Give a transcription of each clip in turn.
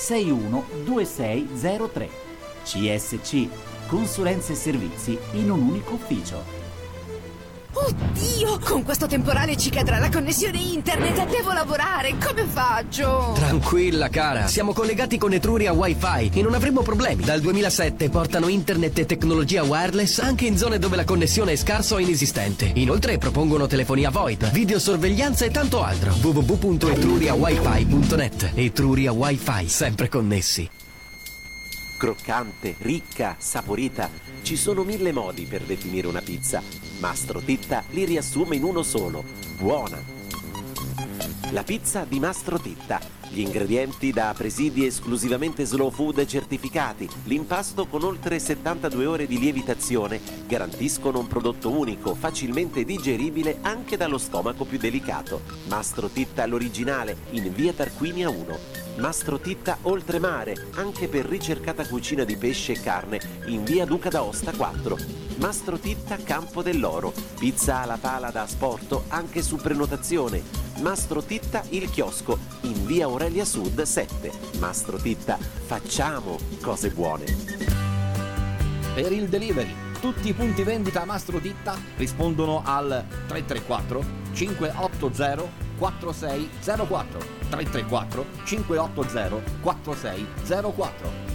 612603. CSC, consulenze e servizi in un unico ufficio. Oddio, con questo temporale ci cadrà la connessione internet. Devo lavorare, come faccio? Tranquilla, cara. Siamo collegati con Etruria Wi-Fi e non avremo problemi. Dal 2007 portano internet e tecnologia wireless anche in zone dove la connessione è scarsa o inesistente. Inoltre propongono telefonia VoIP, videosorveglianza e tanto altro. www.etruriawifi.net Etruria Wi-Fi, sempre connessi. Croccante, ricca, saporita. Ci sono mille modi per definire una pizza. Mastro Titta li riassume in uno solo. Buona. La pizza di Mastro Titta. Gli ingredienti da presidi esclusivamente slow food certificati, l'impasto con oltre 72 ore di lievitazione garantiscono un prodotto unico, facilmente digeribile anche dallo stomaco più delicato. Mastro Titta l'originale in via Tarquinia 1. Mastro Titta Oltremare, anche per ricercata cucina di pesce e carne, in via Duca d'Aosta 4. Mastro Titta Campo dell'Oro, pizza alla pala da asporto anche su prenotazione. Mastro Titta Il Chiosco, in via Aurelia Sud 7. Mastro Titta, facciamo cose buone. Per il delivery, tutti i punti vendita Mastro Titta rispondono al 334 580 4604 334 580 4604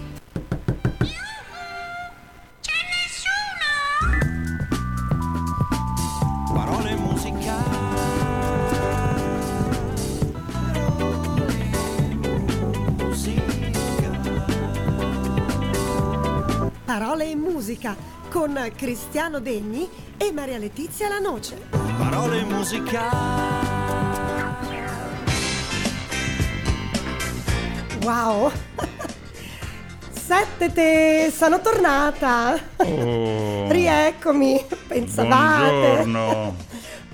Parole e musica con Cristiano Degni e Maria Letizia La Noce. Parole musicali. Wow! Sette te, sono tornata! Oh. Rieccomi! Pensavate! Buongiorno.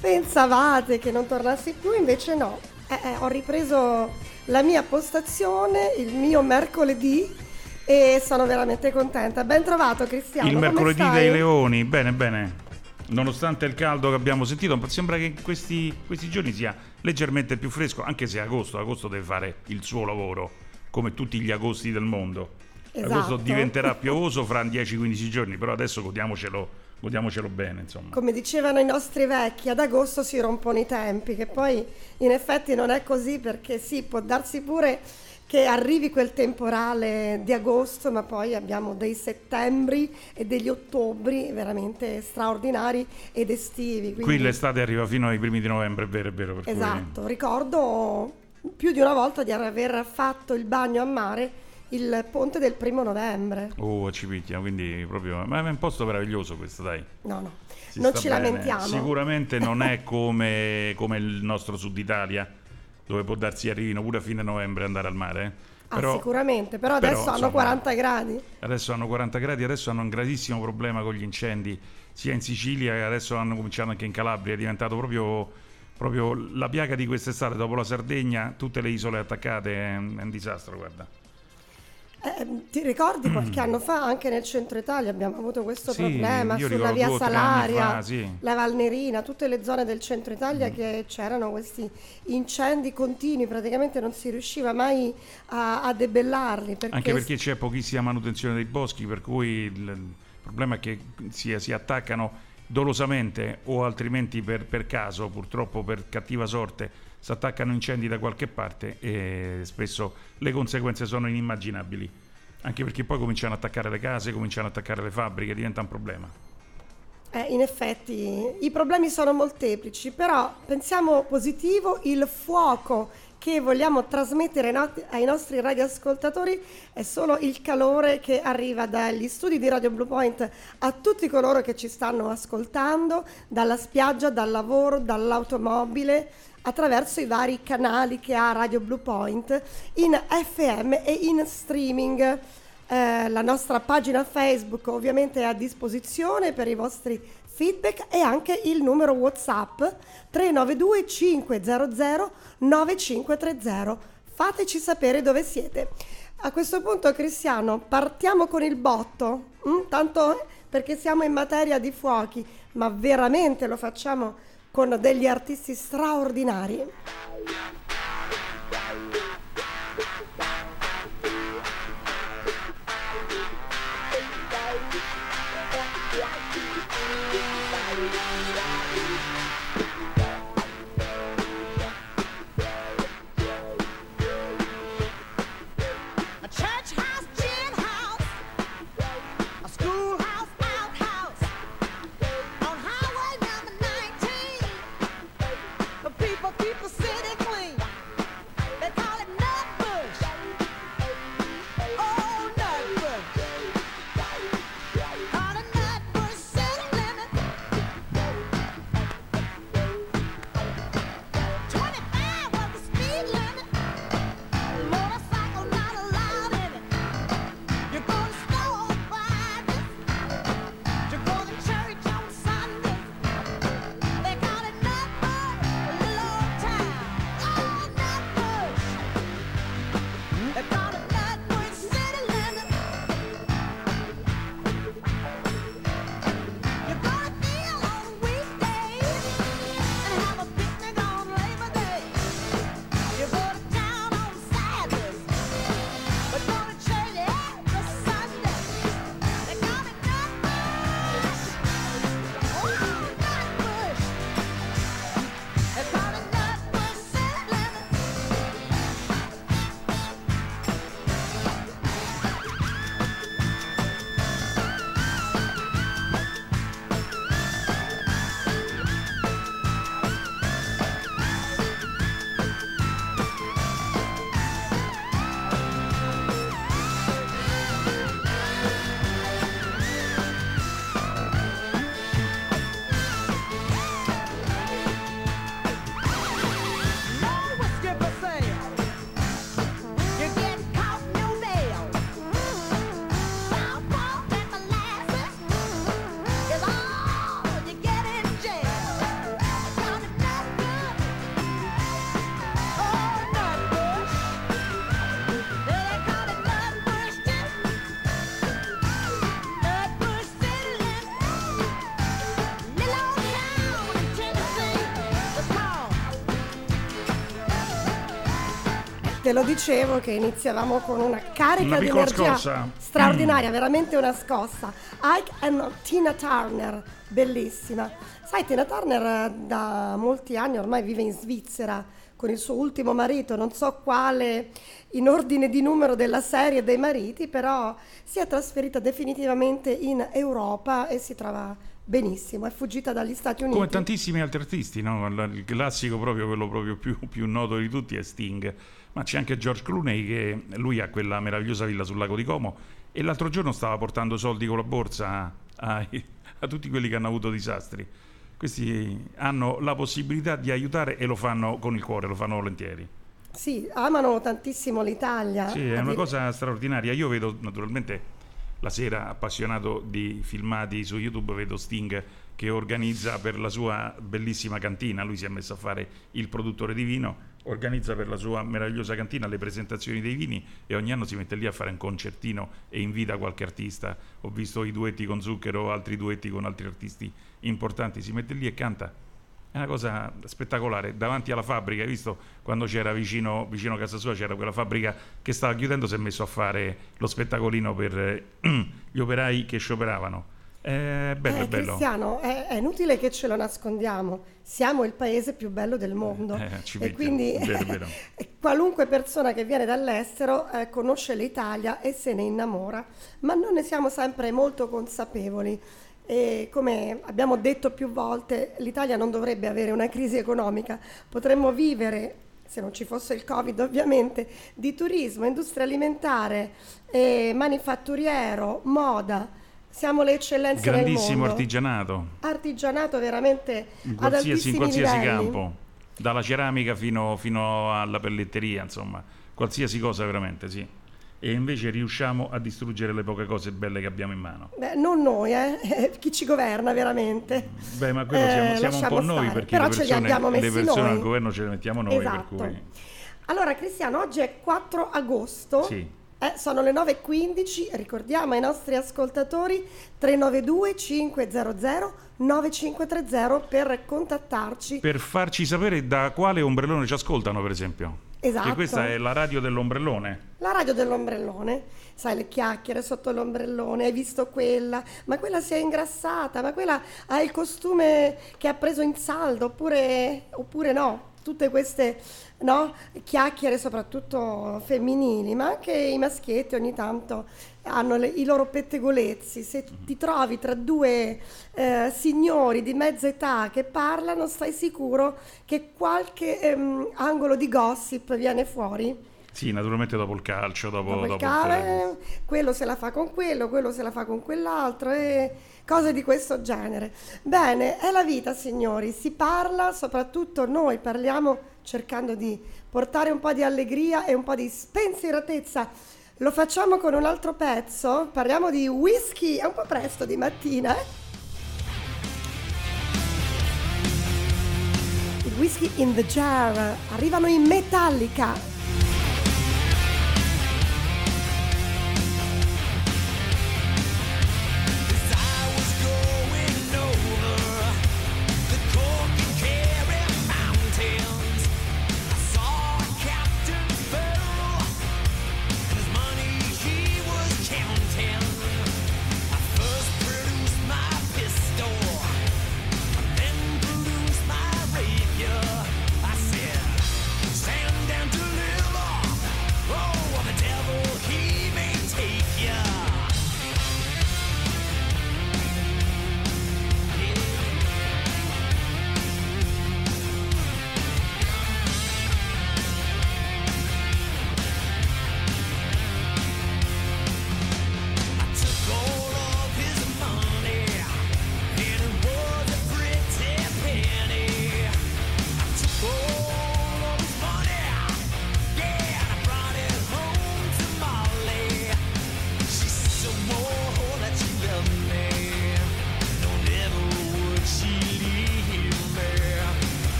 Pensavate che non tornassi più, invece no. Eh, eh, ho ripreso la mia postazione il mio mercoledì e sono veramente contenta. Ben trovato Cristiano. Il mercoledì stai? dei leoni, bene, bene. Nonostante il caldo che abbiamo sentito, sembra che in questi, questi giorni sia leggermente più fresco, anche se agosto, agosto deve fare il suo lavoro, come tutti gli agosti del mondo. Agosto Esatto. diventerà piovoso fra 10-15 giorni, però adesso godiamocelo, godiamocelo bene, insomma. Come dicevano i nostri vecchi, ad agosto si rompono i tempi, che poi in effetti non è così perché sì, può darsi pure che arrivi quel temporale di agosto, ma poi abbiamo dei settembri e degli ottobri veramente straordinari ed estivi. Qui quindi- l'estate arriva fino ai primi di novembre, è vero, è vero. Per cui- Esatto, ricordo più di una volta di aver fatto il bagno a mare il ponte del primo novembre. Oh, ci picchia, quindi proprio... Ma è un posto meraviglioso questo, dai. No, no, Si non ci bene. lamentiamo. Sicuramente non è come, come il nostro sud Italia, dove può darsi arrivino pure a fine novembre andare al mare. eh. Ah, Però sicuramente, però però, adesso hanno insomma, 40 gradi. adesso hanno 40 gradi, adesso hanno un gravissimo problema con gli incendi, sia in Sicilia che adesso hanno cominciato anche in Calabria, è diventato proprio, proprio la piaga di quest'estate, dopo la Sardegna, tutte le isole attaccate, è un, è un disastro, guarda. Eh, ti ricordi qualche anno fa anche nel centro Italia abbiamo avuto questo Mm. Sì, problema sulla via Salaria, fa, sì. Mm. la Valnerina, tutte le zone del centro Italia che c'erano questi incendi continui, praticamente non si riusciva mai a, a debellarli perché, Anche perché c'è pochissima manutenzione dei boschi, per cui il, il problema è che si, si attaccano dolosamente o altrimenti per, per caso, purtroppo per cattiva sorte, si attaccano incendi da qualche parte e spesso le conseguenze sono inimmaginabili. Anche perché poi cominciano ad attaccare le case, cominciano ad attaccare le fabbriche, diventa un problema. Eh, in effetti i problemi sono molteplici, però pensiamo positivo, il fuoco che vogliamo trasmettere ai, nostri radioascoltatori è solo il calore che arriva dagli studi di Radio Blue Point a tutti coloro che ci stanno ascoltando, dalla spiaggia, dal lavoro, dall'automobile, attraverso i vari canali che ha Radio Blue Point in FM e in streaming. Eh, la nostra pagina Facebook ovviamente è a disposizione per i vostri feedback e anche il numero WhatsApp 392 500 9530. Fateci sapere dove siete. A questo punto Cristiano, partiamo con il botto, mm? tanto perché siamo in materia di fuochi, ma veramente lo facciamo con degli artisti straordinari. Te lo dicevo che iniziavamo con una carica Una di energia scossa. straordinaria, veramente una scossa. Ike and Tina Turner, bellissima. Sai, Tina Turner eh, da molti anni ormai vive in Svizzera con il suo ultimo marito, non so quale in ordine di numero della serie dei mariti, però si è trasferita definitivamente in Europa e si trova benissimo, è fuggita dagli Stati Uniti. Come tantissimi altri artisti, no? Il il classico proprio, quello proprio più, più noto di tutti è Sting, ma c'è anche George Clooney che lui ha quella meravigliosa villa sul lago di Como e l'altro giorno stava portando soldi con la borsa a, a tutti quelli che hanno avuto disastri. Questi hanno la possibilità di aiutare e lo fanno con il cuore, lo fanno volentieri. Sì, amano tantissimo l'Italia. Sì, è una cosa straordinaria. Io vedo naturalmente la sera appassionato di filmati su YouTube, vedo Sting che organizza per la sua bellissima cantina, lui si è messo a fare il produttore di vino, organizza per la sua meravigliosa cantina le presentazioni dei vini e ogni anno si mette lì a fare un concertino e invita qualche artista. Ho visto i duetti con Zucchero, altri duetti con altri artisti importanti, si mette lì e canta. È una cosa spettacolare, davanti alla fabbrica, hai visto quando c'era vicino, vicino a casa sua, c'era quella fabbrica che stava chiudendo, si è messo a fare lo spettacolino per eh, gli operai che scioperavano. È bello, Eh, è bello. Cristiano, è, è inutile che ce lo nascondiamo. Siamo il paese più bello del mondo. Eh, ci e quindi Vero, vero. qualunque persona che viene dall'estero eh, conosce l'Italia e se ne innamora, ma non ne siamo sempre molto consapevoli. E come abbiamo detto più volte, l'Italia non dovrebbe avere una crisi economica, potremmo vivere, se non ci fosse il Covid ovviamente, di turismo, industria alimentare, eh, manifatturiero, moda. Siamo le eccellenze del Grandissimo artigianato, Artigianato veramente in qualsiasi, in qualsiasi campo, dalla ceramica fino, fino alla pelletteria, insomma, qualsiasi cosa veramente, sì. E invece riusciamo a distruggere le poche cose belle che abbiamo in mano. Beh, non noi, eh? chi ci governa veramente. Beh, ma quello Eh, siamo, siamo un po' noi stare. perché Però le ce li persone, le persone noi. al governo ce le mettiamo noi, esatto. cui... Allora, Cristiano, oggi è 4 agosto. Sì. Eh, sono le 9.15, ricordiamo ai nostri ascoltatori 392 500 9530 per contattarci. Per farci sapere da quale ombrellone ci ascoltano, per esempio. Esatto. Che questa è la radio dell'ombrellone. La radio dell'ombrellone, sai le chiacchiere sotto l'ombrellone, hai visto quella, ma quella si è ingrassata, ma quella ha il costume che ha preso in saldo, oppure, oppure no. Tutte queste no, chiacchiere, soprattutto femminili, ma anche i maschietti ogni tanto hanno le- i loro pettegolezzi. Se ti trovi tra due eh, signori di mezza età che parlano, stai sicuro che qualche ehm, angolo di gossip viene fuori. Sì, naturalmente dopo il calcio, dopo, Dopo il dopo cave, quello se la fa con quello, quello se la fa con quell'altro e cose di questo genere. Bene, è la vita, signori. Si parla, soprattutto noi parliamo cercando di portare un po' di allegria e un po' di spensieratezza. Lo facciamo con un altro pezzo. Parliamo di whisky. È un po' presto di mattina, eh? Il whisky in the jar. Arrivano in Metallica.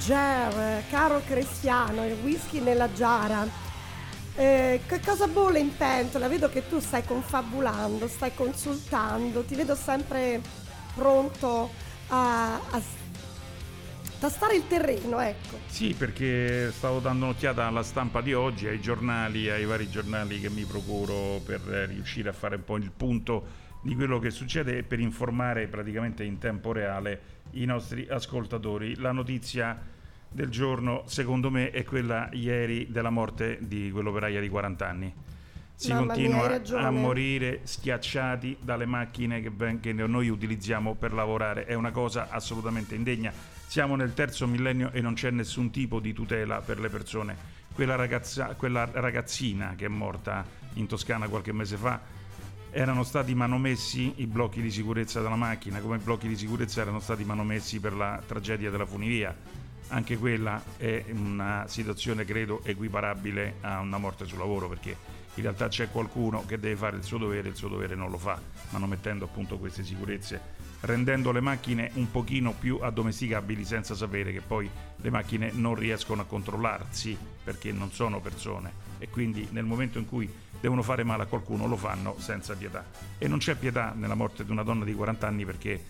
The jar, caro Cristiano, il whisky nella giara. Eh, che cosa bolle in pentola? Vedo che tu stai confabulando, stai consultando, ti vedo sempre pronto a, a tastare il terreno, ecco. Sì, perché stavo dando un'occhiata alla stampa di oggi, ai giornali, ai vari giornali che mi procuro per riuscire a fare un po' il punto di quello che succede e per informare praticamente in tempo reale i nostri ascoltatori. La notizia del giorno, secondo me, è quella ieri della morte di quell'operaia di 40 anni. Si Mamma mia, continua ragione. a morire schiacciati dalle macchine che, ven- che noi utilizziamo per lavorare. È una cosa assolutamente indegna. Siamo nel terzo millennio e non c'è nessun tipo di tutela per le persone. Quella, ragazza- quella ragazzina che è morta in Toscana qualche mese fa erano stati manomessi i blocchi di sicurezza della macchina, come i blocchi di sicurezza erano stati manomessi per la tragedia della funivia. Anche quella è una situazione, credo, equiparabile a una morte sul lavoro, perché in realtà c'è qualcuno che deve fare il suo dovere e il suo dovere non lo fa, manomettendo appunto queste sicurezze, rendendo le macchine un pochino più addomesticabili senza sapere che poi le macchine non riescono a controllarsi perché non sono persone e quindi nel momento in cui devono fare male a qualcuno lo fanno senza pietà. E non c'è pietà nella morte di una donna di 40 anni perché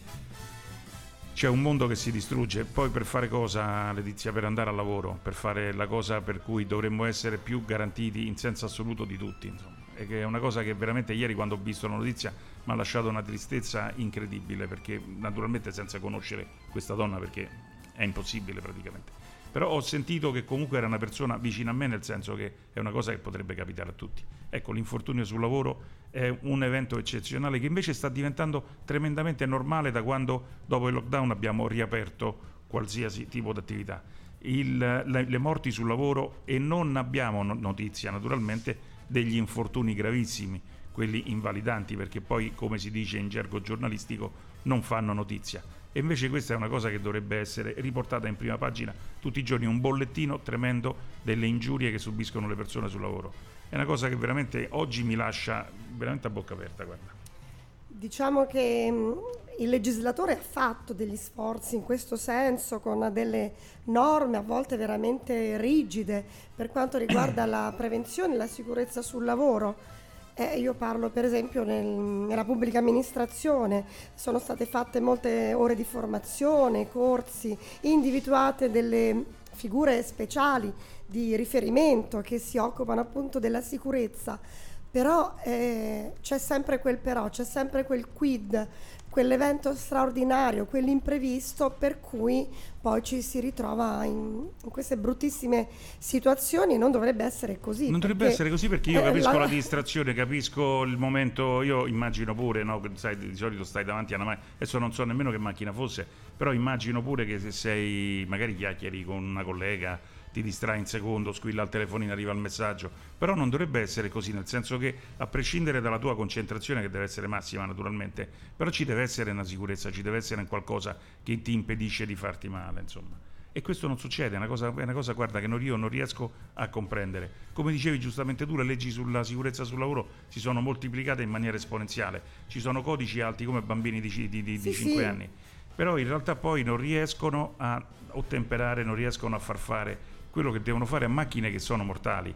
c'è un mondo che si distrugge. Poi per fare cosa, Letizia? Per andare al lavoro, per fare la cosa per cui dovremmo essere più garantiti in senso assoluto di tutti. Insomma. E che è una cosa che veramente ieri quando ho visto la notizia mi ha lasciato una tristezza incredibile perché naturalmente senza conoscere questa donna perché è impossibile praticamente. Però ho sentito che comunque era una persona vicina a me nel senso che è una cosa che potrebbe capitare a tutti. Ecco, l'infortunio sul lavoro è un evento eccezionale che invece sta diventando tremendamente normale da quando dopo il lockdown abbiamo riaperto qualsiasi tipo di attività. Le, le morti sul lavoro e non abbiamo no- notizia naturalmente degli infortuni gravissimi, quelli invalidanti perché poi come si dice in gergo giornalistico non fanno notizia. E invece questa è una cosa che dovrebbe essere riportata in prima pagina tutti i giorni, un bollettino tremendo delle ingiurie che subiscono le persone sul lavoro. È una cosa che veramente oggi mi lascia veramente a bocca aperta, guarda. Diciamo che mh, il legislatore ha fatto degli sforzi in questo senso con delle norme a volte veramente rigide per quanto riguarda la prevenzione e la sicurezza sul lavoro. Eh, io parlo per esempio nel- nella pubblica amministrazione, sono state fatte molte ore di formazione, corsi, individuate delle figure speciali di riferimento che si occupano appunto della sicurezza. Però eh, c'è sempre quel però, c'è sempre quel quid, quell'evento straordinario, quell'imprevisto per cui poi ci si ritrova in, in queste bruttissime situazioni non dovrebbe essere così. Non dovrebbe essere così perché io eh, capisco la- la distrazione, capisco il momento, io immagino pure, no, sai, di solito stai davanti a una macchina, adesso non so nemmeno che macchina fosse, però immagino pure che se sei, magari chiacchieri con una collega, ti distrai un secondo, squilla il telefonino, arriva il messaggio, però non dovrebbe essere così, nel senso che a prescindere dalla tua concentrazione, che deve essere massima naturalmente, però ci deve essere una sicurezza, ci deve essere un qualcosa che ti impedisce di farti male, insomma. E questo non succede, è una cosa, è una cosa guarda, che non- io non riesco a comprendere. Come dicevi giustamente tu, le leggi sulla sicurezza sul lavoro si sono moltiplicate in maniera esponenziale. Ci sono codici alti come bambini di, di, di, Sì, 5 sì. anni, però in realtà poi non riescono a ottemperare, non riescono a far fare quello che devono fare a macchine che sono mortali.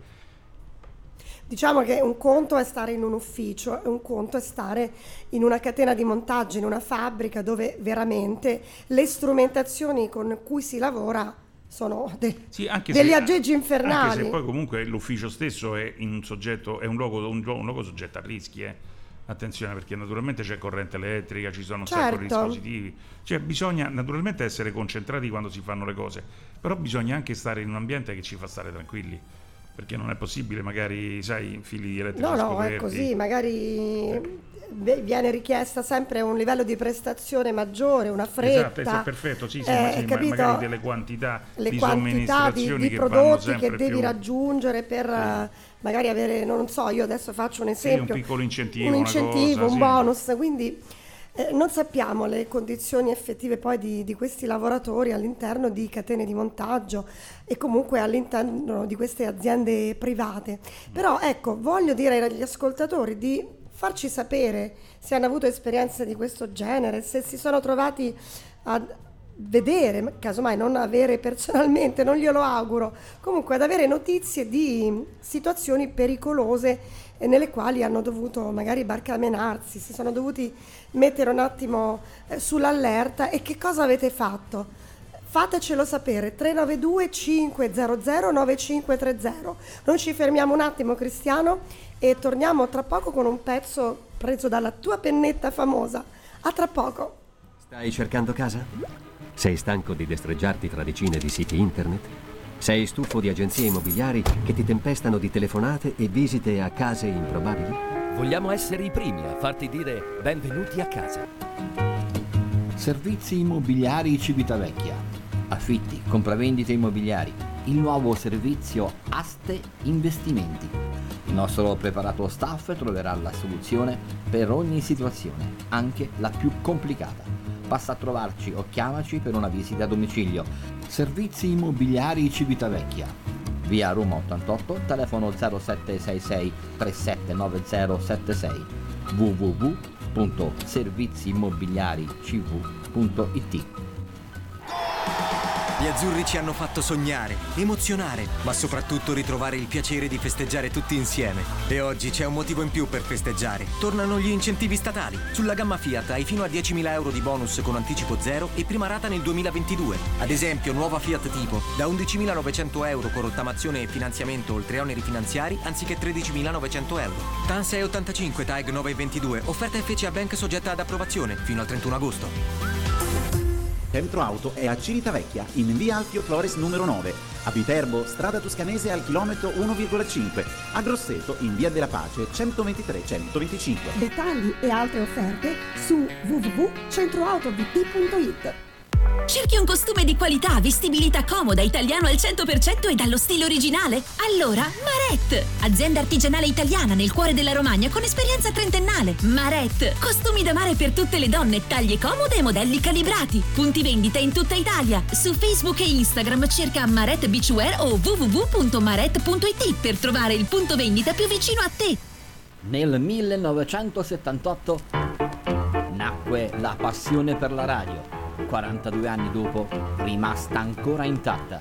Diciamo che un conto è stare in un ufficio e un conto è stare in una catena di montaggio, in una fabbrica dove veramente le strumentazioni con cui si lavora sono de- Sì, anche degli se, aggeggi Anche infernali. se poi comunque l'ufficio stesso è, un soggetto, è un, luogo, un, luogo- un luogo soggetto a rischi. eh. Attenzione perché naturalmente c'è corrente elettrica, ci sono un sacco di Certo. dispositivi. Cioè bisogna naturalmente essere concentrati quando si fanno le cose, però bisogna anche stare in un ambiente che ci fa stare tranquilli. Perché non è possibile, magari, sai, fili elettrici No, no, è scoperti. così, magari beh, viene richiesta sempre un livello di prestazione maggiore, una fretta. Esatto, esatto, perfetto, sì, sì, eh, sì, capito? magari delle quantità le di quantità di, di che prodotti che sempre devi più- raggiungere per eh, magari avere, non so, io adesso faccio un Sì, esempio, un piccolo incentivo, un incentivo, cosa, un sì. bonus, quindi eh, non sappiamo le condizioni effettive poi di, di questi lavoratori all'interno di catene di montaggio e comunque all'interno di queste aziende private. Però ecco, voglio dire agli ascoltatori di farci sapere se hanno avuto esperienze di questo genere, se si sono trovati a vedere, casomai non avere personalmente, non glielo auguro, comunque ad avere notizie di situazioni pericolose eh, nelle quali hanno dovuto magari barcamenarsi, si sono dovuti mettere un attimo eh, sull'allerta e che cosa avete fatto? Fatecelo sapere 392 500 9530. Noi ci fermiamo un attimo Cristiano e torniamo tra poco con un pezzo preso dalla tua pennetta famosa. A tra poco. Stai cercando casa? Sei stanco di destreggiarti tra decine di siti internet? Sei stufo di agenzie immobiliari che ti tempestano di telefonate e visite a case improbabili? Vogliamo essere i primi a farti dire benvenuti a casa. Servizi immobiliari Civitavecchia. Affitti, compravendite immobiliari. Il nuovo servizio Aste Investimenti. Il nostro preparato staff troverà la soluzione per ogni situazione, anche la più complicata. Passa a trovarci o chiamaci per una visita a domicilio. Servizi immobiliari Civitavecchia. Via Roma 88, telefono 0766 379076 www.serviziimmobiliaricv.it Gli azzurri ci hanno fatto sognare, emozionare, ma soprattutto ritrovare il piacere di festeggiare tutti insieme. E oggi c'è un motivo in più per festeggiare. Tornano gli incentivi statali. Sulla gamma Fiat hai fino a 10.000 euro di bonus con anticipo zero e prima rata nel 2022. Ad esempio, nuova Fiat Tipo da 11.900 euro con rottamazione e finanziamento oltre oneri finanziari anziché 13.900 euro. TAN 685 TAG 922. Offerta FCA Bank soggetta ad approvazione fino al 31 agosto. Centro Auto è a Civitavecchia, in via Alfio Flores numero 9, a Viterbo, strada toscanese al chilometro 1,5, a Grosseto, in via della Pace 123-125. Dettagli e altre offerte su www.centroautovt.it. Cerchi un costume di qualità, vestibilità comoda, italiano al 100% e dallo stile originale? Allora, Maret! Azienda artigianale italiana nel cuore della Romagna con esperienza trentennale. Maret! Costumi da mare per tutte le donne, taglie comode e modelli calibrati. Punti vendita in tutta Italia. Su Facebook e Instagram cerca Maret Beachwear o www.maret.it per trovare il punto vendita più vicino a te. Nel 1978 nacque la passione per la radio. 42 anni dopo, rimasta ancora intatta.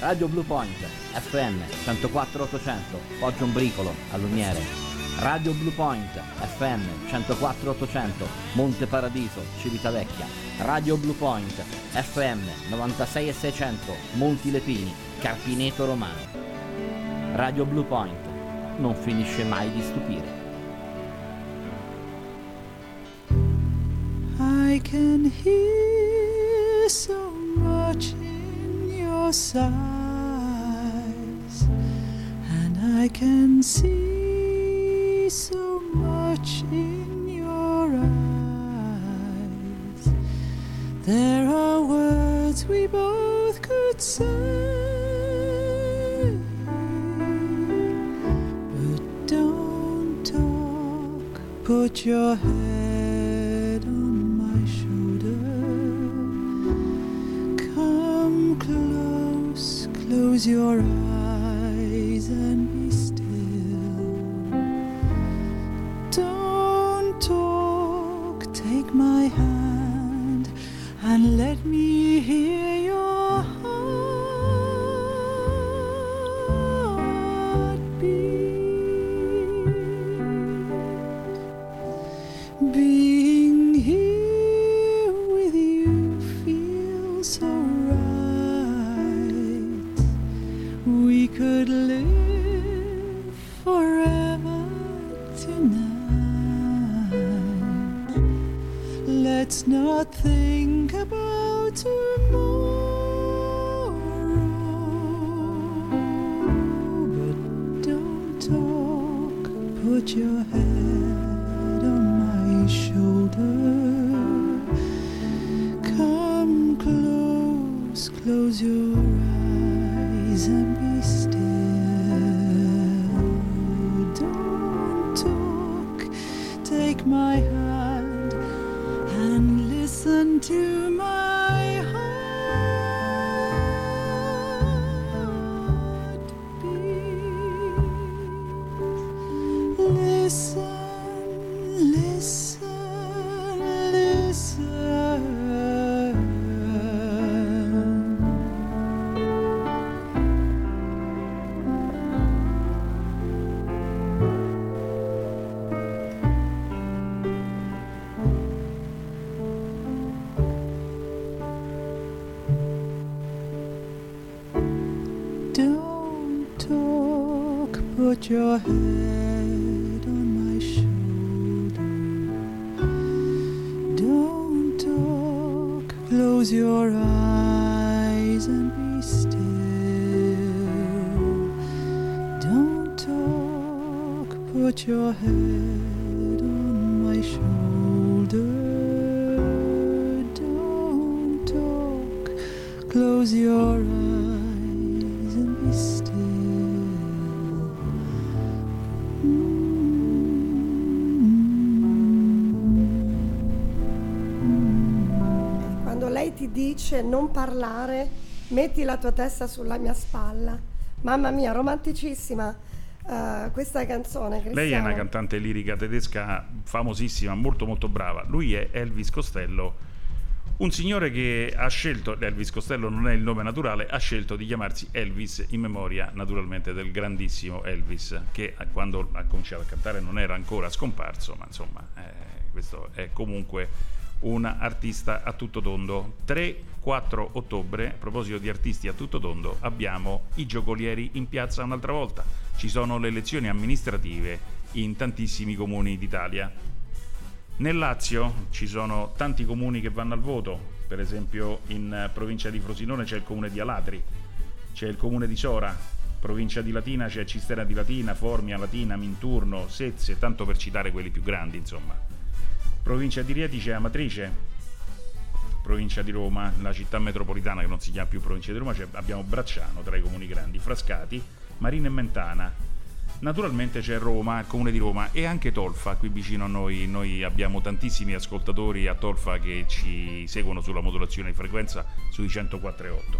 Radio Blue Point, FM 104-800, Poggio Bricolo, Allumiere. Radio Blue Point, FM 104-800, Monte Paradiso, Civitavecchia. Radio Blue Point, FM 96-600, Monti Lepini, Carpineto Romano. Radio Blue Point, non finisce mai di stupire. I can hear so much in your sighs, and I can see so much in your eyes. There are words we both could say, but don't talk. Put your head close, your eyes and be still. Don't talk, take my hand and let me hear non parlare, metti la tua testa sulla mia spalla. Mamma mia, romanticissima eh, questa canzone. Lei è Cristiano. una cantante lirica tedesca famosissima, molto molto brava. Lui è Elvis Costello, un signore che ha scelto, Elvis Costello non è il nome naturale, ha scelto di chiamarsi Elvis in memoria naturalmente del grandissimo Elvis, che eh, quando ha cominciato a cantare non era ancora scomparso, ma insomma eh, questo è comunque un artista a tutto tondo. 3-4 ottobre, a proposito di artisti a tutto tondo, abbiamo i giocolieri in piazza un'altra volta. Ci sono le elezioni amministrative in tantissimi comuni d'Italia. Nel Lazio ci sono tanti comuni che vanno al voto, per esempio in eh, provincia di Frosinone c'è il comune di Alatri, c'è il comune di Sora, provincia di Latina c'è Cisterna di Latina, Formia, Latina, Minturno, Sezze, tanto per citare quelli più grandi, insomma. Provincia di Rieti c'è Amatrice, provincia di Roma, la città metropolitana che non si chiama più provincia di Roma, c'è- abbiamo Bracciano tra i comuni grandi, Frascati, Marina e Mentana. Naturalmente c'è Roma, il comune di Roma e anche Tolfa, qui vicino a noi. Noi abbiamo tantissimi ascoltatori a Tolfa che ci seguono sulla modulazione di frequenza sui 104.8.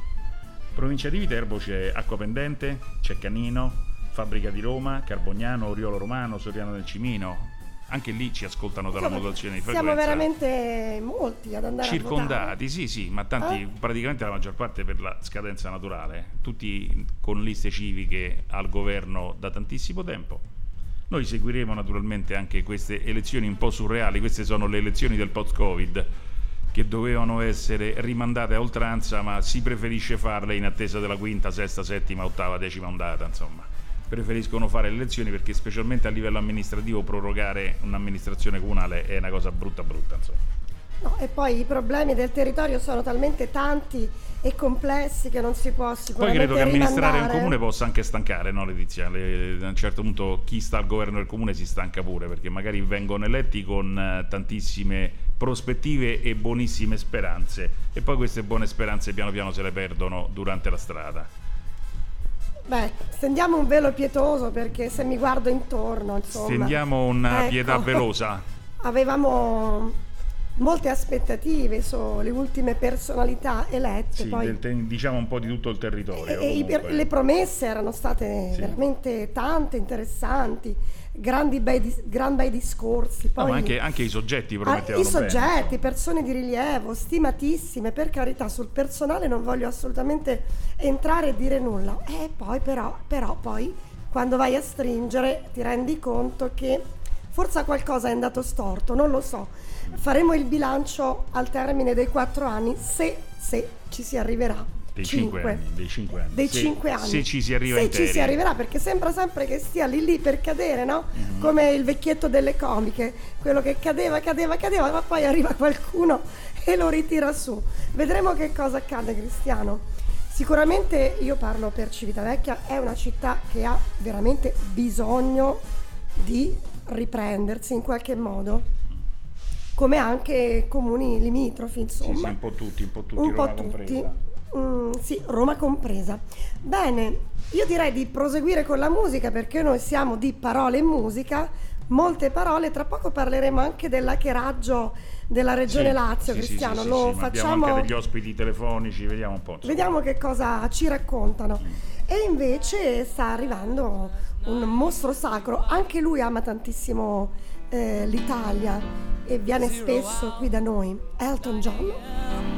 Provincia di Viterbo c'è Acqua Pendente, c'è Canino, Fabbrica di Roma, Carbognano, Oriolo Romano, Soriano del Cimino. Anche lì ci ascoltano dalla Insomma, modulazione di Siamo frequenza. veramente molti ad andare. Circondati, sì, sì, ma tanti, Eh? praticamente la maggior parte per la scadenza naturale, tutti con liste civiche al governo da tantissimo tempo. Noi seguiremo naturalmente anche queste elezioni un po' surreali, queste sono le elezioni del post-Covid che dovevano essere rimandate a oltranza, ma si preferisce farle in attesa della quinta, sesta, settima, ottava, decima ondata, insomma. Preferiscono fare le elezioni perché specialmente a livello amministrativo prorogare un'amministrazione comunale è una cosa brutta brutta, insomma. No, e poi i problemi del territorio sono talmente tanti e complessi che non si può Poi sicuramente credo che amministrare un comune possa anche stancare, no Letizia? Le- a un certo punto chi sta al governo del comune si stanca pure, perché magari vengono eletti con eh, tantissime prospettive e buonissime speranze, e poi queste buone speranze piano piano se le perdono durante la strada. Beh, stendiamo un velo pietoso perché se mi guardo intorno, insomma. Stendiamo una Ecco. pietà velosa. Avevamo molte aspettative sulle ultime personalità elette, Sì, poi del diciamo un po' di tutto il territorio. e i- comunque. le promesse erano state Sì. veramente tante, interessanti, grandi bei, dis- gran bei discorsi. No, Poi ma anche, anche i soggetti Ah, promettevano I bene, soggetti, persone di rilievo, stimatissime, per carità, sul personale non voglio assolutamente entrare e dire nulla. E poi però, però poi quando vai a stringere ti rendi conto che forse qualcosa è andato storto, non lo so. Faremo il bilancio al termine dei quattro anni se, se ci si arriverà. Dei cinque Cinque. anni, dei cinque anni. Dei Se- cinque anni. Se ci si arriva Se ci si arriverà, perché sembra sempre che stia lì lì per cadere, no? Mhm. Come il vecchietto delle comiche, quello che cadeva, cadeva, cadeva, ma poi arriva qualcuno e lo ritira su. Vedremo che cosa accade, Cristiano. Sicuramente io parlo per Civitavecchia, è una città che ha veramente bisogno di riprendersi in qualche modo, come anche comuni limitrofi, insomma. Sì, sì, un po' tutti, un po' tutti, Un po' Roma tutti. compresa. Mm, sì, Roma compresa. Bene, io direi di proseguire con la musica perché noi siamo di parole e musica, molte parole, tra poco parleremo anche dell'hackeraggio della Regione Sì, Lazio, sì, Cristiano, sì, sì, lo sì, ma Abbiamo facciamo anche degli ospiti telefonici, vediamo un po'. insomma. Vediamo che cosa ci raccontano. E invece sta arrivando un mostro sacro, anche lui ama tantissimo eh, l'Italia e viene spesso qui da noi. Elton John.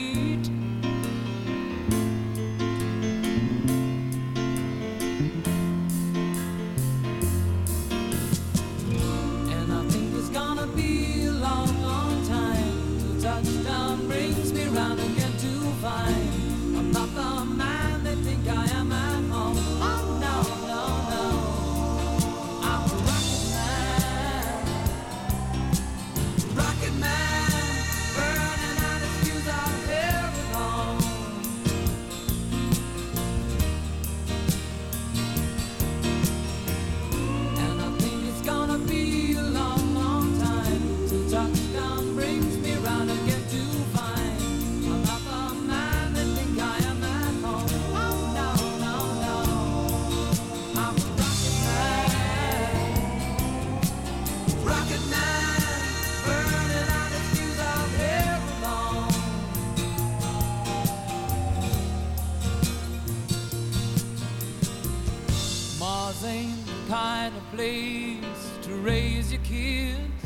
Place to raise your kids.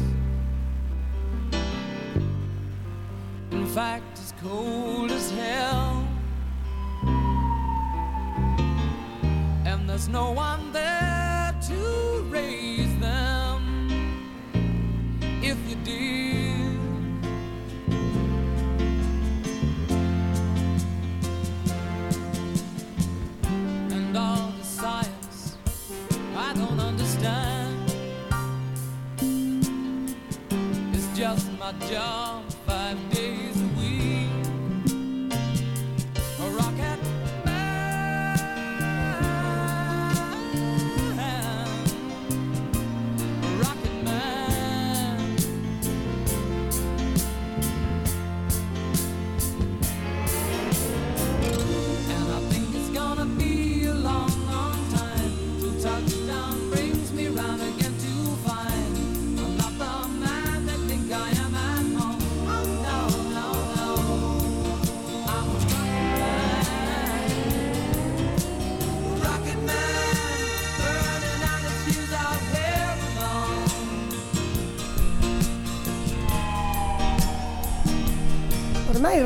In fact, it's cold as hell. And there's no one there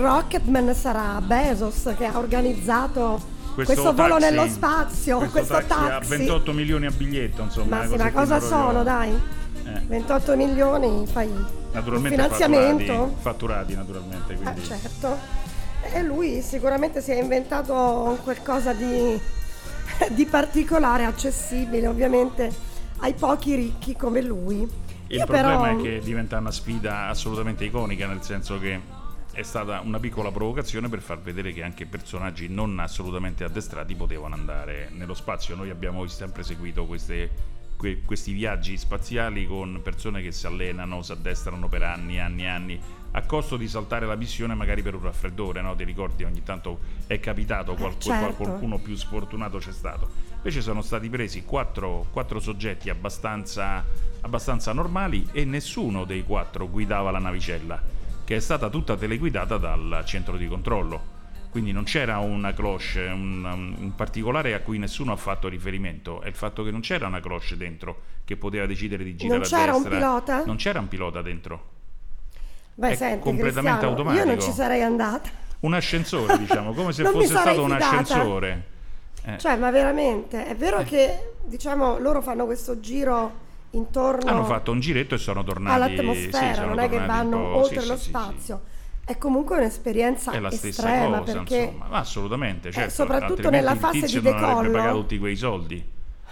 Rocketman sarà Bezos che ha organizzato questo, Questo volo taxi- nello spazio, questo, taxi a taxi. 28 milioni a biglietto, insomma. Ma sì, ma cosa sono, dai? Eh. 28 milioni, fai Naturalmente finanziamento. fatturati, fatturati naturalmente, Eh, quindi certo. E lui sicuramente si è inventato qualcosa di, di particolare, accessibile ovviamente ai pochi ricchi come lui. il Io problema però è che diventa una sfida assolutamente iconica, nel senso che è stata una piccola provocazione per far vedere che anche personaggi non assolutamente addestrati potevano andare nello spazio. Noi abbiamo sempre seguito queste- que- questi viaggi spaziali con persone che si allenano, si addestrano per anni e anni e anni a costo di saltare la missione magari per un raffreddore, no? Ti ricordi ogni tanto è capitato, qual- qual- certo. qualcuno più sfortunato c'è stato. Invece sono stati presi quattro, quattro soggetti abbastanza, abbastanza normali e nessuno dei quattro guidava la navicella, che è stata tutta teleguidata dal centro di controllo. Quindi non c'era una cloche, un, un particolare a cui nessuno ha fatto riferimento, è il fatto che non c'era una cloche dentro che poteva decidere di girare Non a c'era un destra. pilota? Non c'era un pilota dentro. Beh, è senti, completamente Cristiano, automatico. Io non ci sarei andata. Un ascensore, diciamo, come se Non fosse stato un fidata. ascensore. Eh. Cioè, ma veramente, è vero che diciamo loro fanno questo giro intorno Hanno fatto un giretto e sono tornati. all'atmosfera, sì, non è che vanno oltre sì, lo sì, spazio. È comunque un'esperienza È la stessa estrema cosa, perché insomma. Ma assolutamente, certo. soprattutto nella fase di non avrebbe decollo. pagato tutti quei soldi.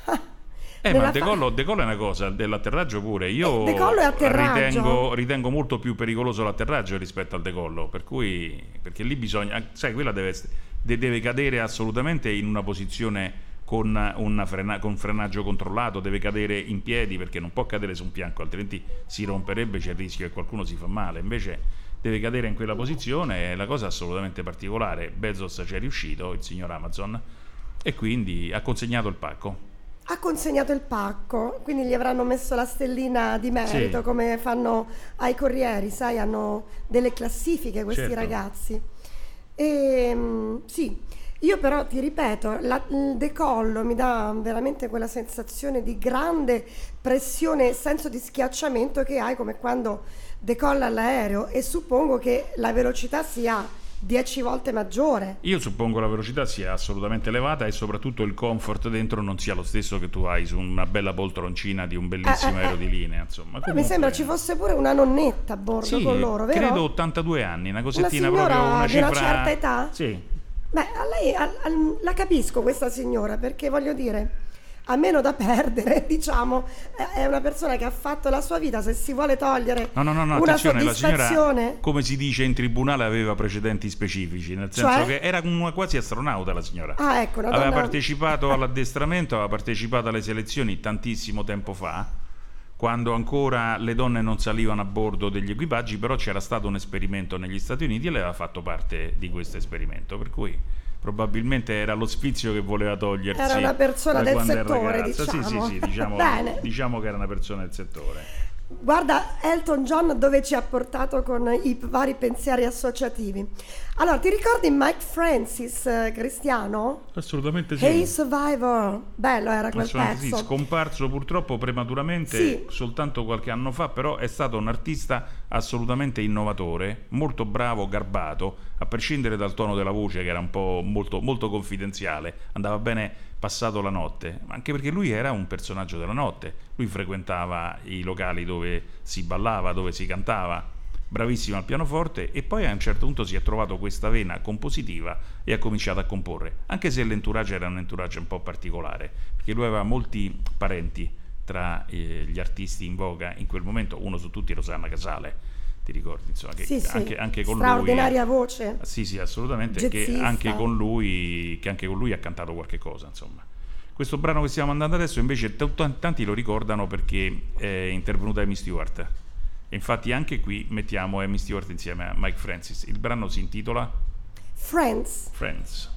Eh, ma il fa- decollo, decollo è una cosa, dell'atterraggio pure. Io Eh, decollo atterraggio. ritengo, ritengo molto più pericoloso l'atterraggio rispetto al decollo. Per cui, perché lì bisogna, sai, quella deve, deve cadere assolutamente in una posizione con, una frena- con frenaggio controllato, deve cadere in piedi perché non può cadere su un fianco, altrimenti si romperebbe, c'è il rischio che qualcuno si fa male. Invece deve cadere in quella posizione, è la cosa assolutamente particolare. Bezos ci è riuscito, il signor Amazon, e quindi ha consegnato il pacco. ha consegnato il pacco, quindi gli avranno messo la stellina di merito Sì. come fanno ai corrieri, sai, hanno delle classifiche questi Certo. ragazzi. E, mm, sì, Io però ti ripeto, la- il decollo mi dà veramente quella sensazione di grande pressione e senso di schiacciamento che hai come quando decolla l'aereo e suppongo che la velocità sia 10 volte maggiore. Io suppongo la velocità sia assolutamente elevata e soprattutto il comfort dentro non sia lo stesso che tu hai su una bella poltroncina di un bellissimo Eh, eh, eh. aereo di linea. Insomma. Però mi Comunque- sembra ci fosse pure una nonnetta a bordo Sì, con loro, vero? credo 82 anni, una cosettina signora proprio una di una certa età? Sì, Beh, a lei a- a- la capisco questa signora perché voglio dire, a meno da perdere, diciamo, è- una persona che ha fatto la sua vita, se si vuole togliere No, no, no, no una attenzione, la signora, soddisfazione, come si dice in tribunale, aveva precedenti specifici, nel senso Cioè? che era una quasi astronauta la signora. Ah, ecco, aveva donna- partecipato all'addestramento, aveva partecipato alle selezioni tantissimo tempo fa, quando ancora le donne non salivano a bordo degli equipaggi, però c'era stato un esperimento negli Stati Uniti e lei aveva fatto parte di questo esperimento, per cui probabilmente era lo sfizio che voleva togliersi. Era una persona del settore, ragazza. Sì, diciamo. sì, sì, diciamo, Bene. diciamo che era una persona del settore. guarda Elton John dove ci ha portato con i vari pensieri associativi. Allora, ti ricordi Mike Francis, eh, Cristiano? Assolutamente sì. Hey Survivor, bello era quel Assolutamente sì, pezzo. scomparso purtroppo prematuramente Sì. soltanto qualche anno fa, però è stato un artista assolutamente innovatore, molto bravo, garbato, a prescindere dal tono della voce che era un po' molto, molto confidenziale, andava bene passato la notte, anche perché lui era un personaggio della notte, lui frequentava i locali dove si ballava, dove si cantava, bravissimo al pianoforte e poi a un certo punto si è trovato questa vena compositiva e ha cominciato a comporre, anche se l'entourage era un entourage un po' particolare, perché lui aveva molti parenti tra eh, gli artisti in voga in quel momento, uno su tutti Rosanna Casale, ti ricordi? Insomma, che Sì, sì, anche, anche con lui... straordinaria voce. Sì, sì, assolutamente, che anche, con lui, che anche con lui ha cantato qualche cosa, insomma. Questo brano che stiamo andando adesso invece t- t- tanti lo ricordano perché è intervenuta Amy Stewart. Infatti anche qui mettiamo Amy Stewart insieme a Mike Francis. Il brano si intitola. Friends. Friends.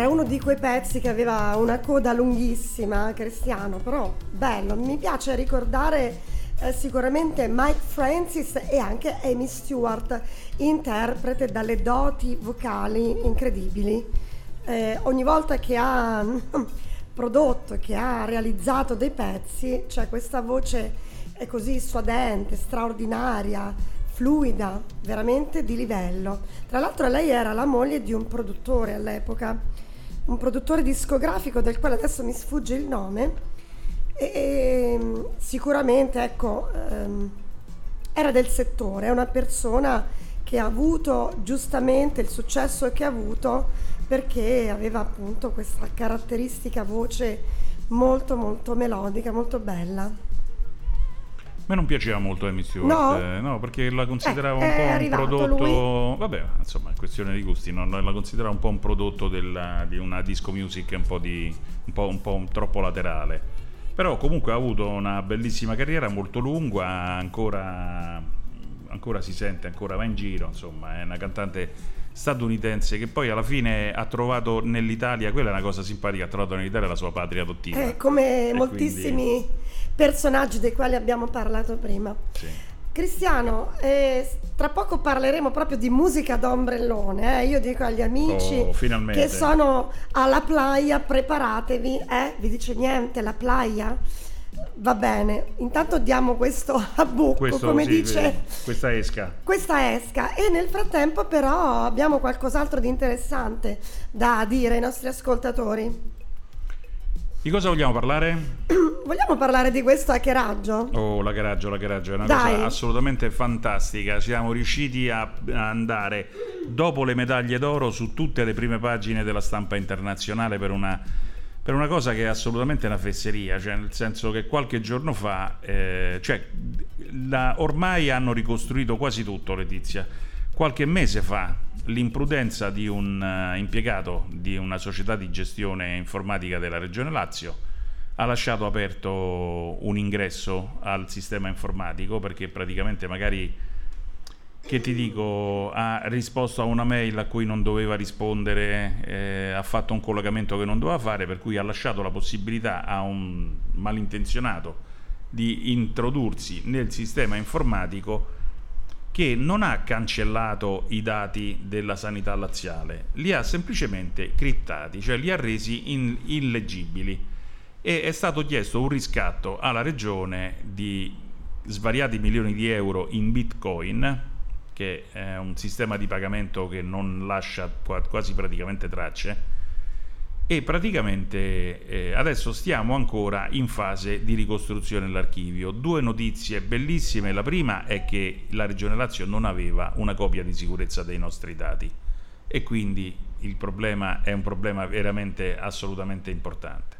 Era uno di quei pezzi che aveva una coda lunghissima, Cristiano, però bello. Mi piace ricordare eh, sicuramente Mike Francis e anche Amy Stewart, interprete dalle doti vocali incredibili. Eh, ogni volta che ha prodotto, che ha realizzato dei pezzi, c'è questa voce è così suadente, straordinaria, fluida, veramente di livello. Tra l'altro lei era la moglie di un produttore all'epoca, un produttore discografico del quale adesso mi sfugge il nome, e, e sicuramente ecco, ehm, era del settore, è una persona che ha avuto giustamente il successo che ha avuto perché aveva appunto questa caratteristica voce molto molto melodica, molto bella. Me non piaceva molto Amy Stewart, No? no, perché la consideravo Eh, un po' un prodotto. lui. Vabbè, insomma, è questione di gusti, no? la consideravo un po' un prodotto della- di una disco music un po', di, un po', un po' troppo laterale. Però comunque ha avuto una bellissima carriera, molto lunga, ancora, ancora si sente, ancora va in giro, insomma, è una cantante statunitense che poi alla fine ha trovato nell'Italia, quella è una cosa simpatica, ha trovato nell'Italia la sua patria adottiva. Eh, come E moltissimi personaggi dei quali abbiamo parlato prima. Sì. Cristiano, eh, tra poco parleremo proprio di musica d'ombrellone. eh. Io dico agli amici Oh, che sono alla playa, preparatevi. Eh? Vi dice niente la playa? Va bene, intanto diamo questo a buco, Questo, come sì, dice questa esca. questa esca e nel frattempo però abbiamo qualcos'altro di interessante da dire ai nostri ascoltatori. Di cosa vogliamo parlare? Vogliamo parlare di questo hackeraggio? Oh, la Garaggio è una Dai. cosa assolutamente fantastica. Siamo riusciti a, a andare dopo le medaglie d'oro su tutte le prime pagine della stampa internazionale per una, per una cosa che è assolutamente una fesseria. Cioè, nel senso che qualche giorno fa, eh, cioè, la- ormai hanno ricostruito quasi tutto, Letizia. Qualche mese fa l'imprudenza di un eh, impiegato di una società di gestione informatica della regione Lazio ha lasciato aperto un ingresso al sistema informatico perché praticamente magari che ti dico ha risposto a una mail a cui non doveva rispondere eh, ha fatto un collegamento che non doveva fare per cui ha lasciato la possibilità a un malintenzionato di introdursi nel sistema informatico che non ha cancellato i dati della sanità laziale, li ha semplicemente criptati, cioè li ha resi in- illeggibili e è stato chiesto un riscatto alla regione di svariati milioni di euro in bitcoin, che è un sistema di pagamento che non lascia qua- quasi praticamente tracce. E praticamente eh, adesso stiamo ancora in fase di ricostruzione dell'archivio. Due notizie bellissime. La prima è che la Regione Lazio non aveva una copia di sicurezza dei nostri dati e quindi il problema è un problema veramente assolutamente importante.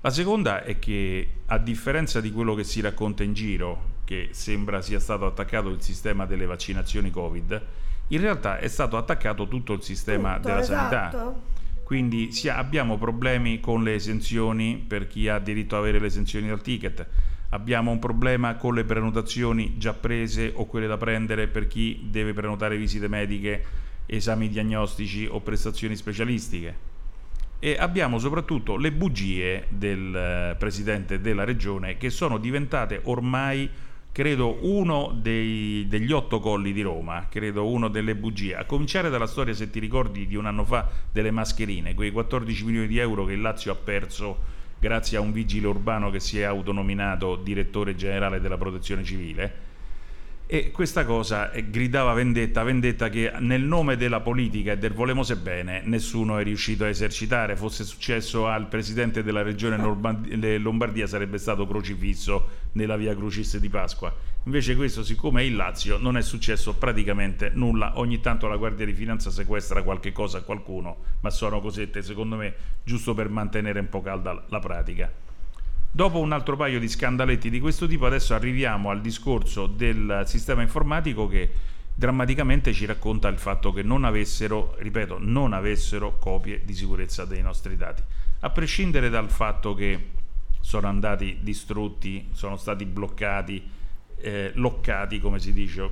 La seconda è che a differenza di quello che si racconta in giro, che sembra sia stato attaccato il sistema delle vaccinazioni Covid, in realtà è stato attaccato tutto il sistema Tutto, della sanità. Quindi si ha- abbiamo problemi con le esenzioni per chi ha diritto ad avere le esenzioni dal ticket, abbiamo un problema con le prenotazioni già prese o quelle da prendere per chi deve prenotare visite mediche, esami diagnostici o prestazioni specialistiche. E abbiamo soprattutto le bugie del eh, presidente della regione che sono diventate ormai, credo, uno dei- degli otto colli di Roma, credo uno delle bugie. A cominciare dalla storia, se ti ricordi, di un anno fa delle mascherine, quei 14 milioni di euro che il Lazio ha perso grazie a un vigile urbano che si è autonominato direttore generale della protezione civile. E questa cosa eh, gridava vendetta, vendetta che nel nome della politica e del volemose bene nessuno è riuscito a esercitare. Fosse successo al presidente della regione Lombardia sarebbe stato crocifisso nella via Crucis di Pasqua. Invece questo, siccome è il Lazio, non è successo praticamente nulla. Ogni tanto la Guardia di Finanza sequestra qualche cosa a qualcuno, ma sono cosette, secondo me, giusto per mantenere un po' calda la pratica. Dopo un altro paio di scandaletti di questo tipo, adesso arriviamo al discorso del sistema informatico che drammaticamente ci racconta il fatto che non avessero, ripeto, non avessero copie di sicurezza dei nostri dati. A prescindere dal fatto che sono andati distrutti, sono stati bloccati, eh, loccati, come si dice,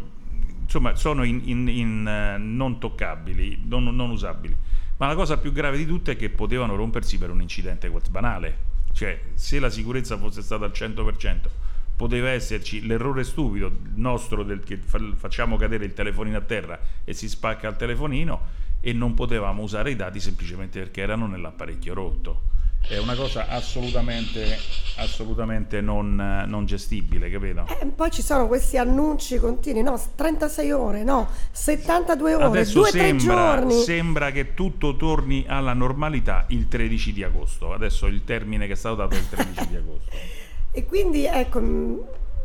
insomma, sono in, in- in, eh, non toccabili, non, non usabili. Ma la cosa più grave di tutto è che potevano rompersi per un incidente banale. Cioè, se la sicurezza fosse stata al 100%, poteva esserci l'errore stupido nostro del che fa- facciamo cadere il telefonino a terra e si spacca il telefonino e non potevamo usare i dati semplicemente perché erano nell'apparecchio rotto. È una cosa assolutamente, assolutamente non, eh, non gestibile, capito? E poi ci sono questi annunci continui, no, 36 ore, no, 72 ore, Adesso 2-3 sembra, sembra che tutto torni alla normalità il 13 di agosto. Adesso il termine che è stato dato è il 13 di agosto. E quindi ecco, mh,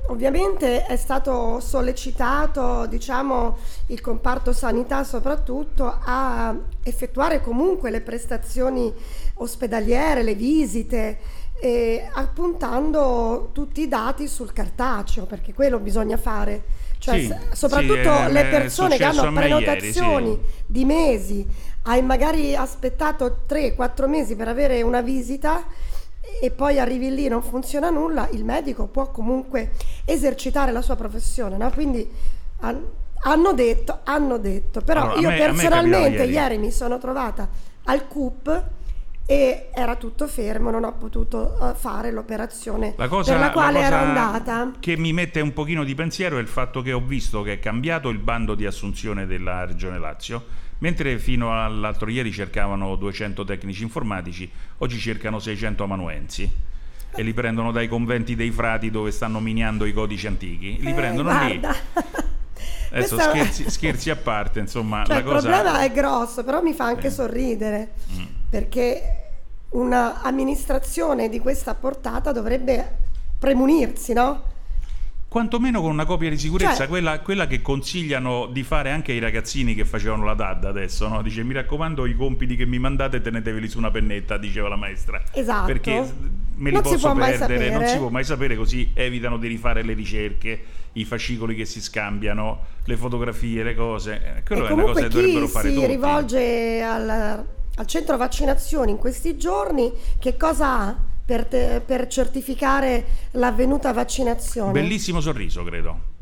ovviamente è stato sollecitato, diciamo, il comparto sanità soprattutto a effettuare comunque le prestazioni ospedaliere, le visite, e appuntando tutti i dati sul cartaceo, perché quello bisogna fare. Cioè, Sì, s- sì, soprattutto è- le persone che hanno me ieri, prenotazioni sì. di mesi, hai magari aspettato 3-4 mesi per avere una visita e poi arrivi lì e non funziona nulla, il medico può comunque esercitare la sua professione, no? Quindi han- hanno detto, hanno detto, però Allora, io me- personalmente ieri. ieri mi sono trovata al CUP e era tutto fermo, non ho potuto eh, fare l'operazione La cosa, per la quale cosa ero andata. che mi mette un pochino di pensiero è il fatto che ho visto che è cambiato il bando di assunzione della Regione Lazio, mentre fino all'altro ieri cercavano 200 tecnici informatici, oggi cercano 600 amanuensi e li prendono dai conventi dei frati dove stanno miniando i codici antichi, li Eh, prendono lì. guarda. Adesso Questa- scherzi, scherzi a parte, insomma, Cioè, la il cosa problema è grosso, però mi fa anche sorridere, Mm. Perché un'amministrazione di questa portata dovrebbe premunirsi, no? Quantomeno con una copia di sicurezza, Cioè- quella, quella che consigliano di fare anche ai ragazzini che facevano la DAD adesso, no? Dice, mi raccomando, i compiti che mi mandate teneteveli su una pennetta, diceva la maestra. Esatto. Perché me li Non si posso perdere, non si può mai sapere, così evitano di rifare le ricerche, i fascicoli che si scambiano, le fotografie, le cose. Eh, Quello e è una cosa che dovrebbero fare si tutti. rivolge al, al centro vaccinazioni in questi giorni, che cosa ha per, te- per certificare l'avvenuta vaccinazione? Bellissimo sorriso, credo.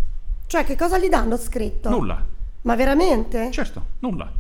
Cioè, che cosa gli danno scritto? Nulla. Ma veramente? Certo, nulla.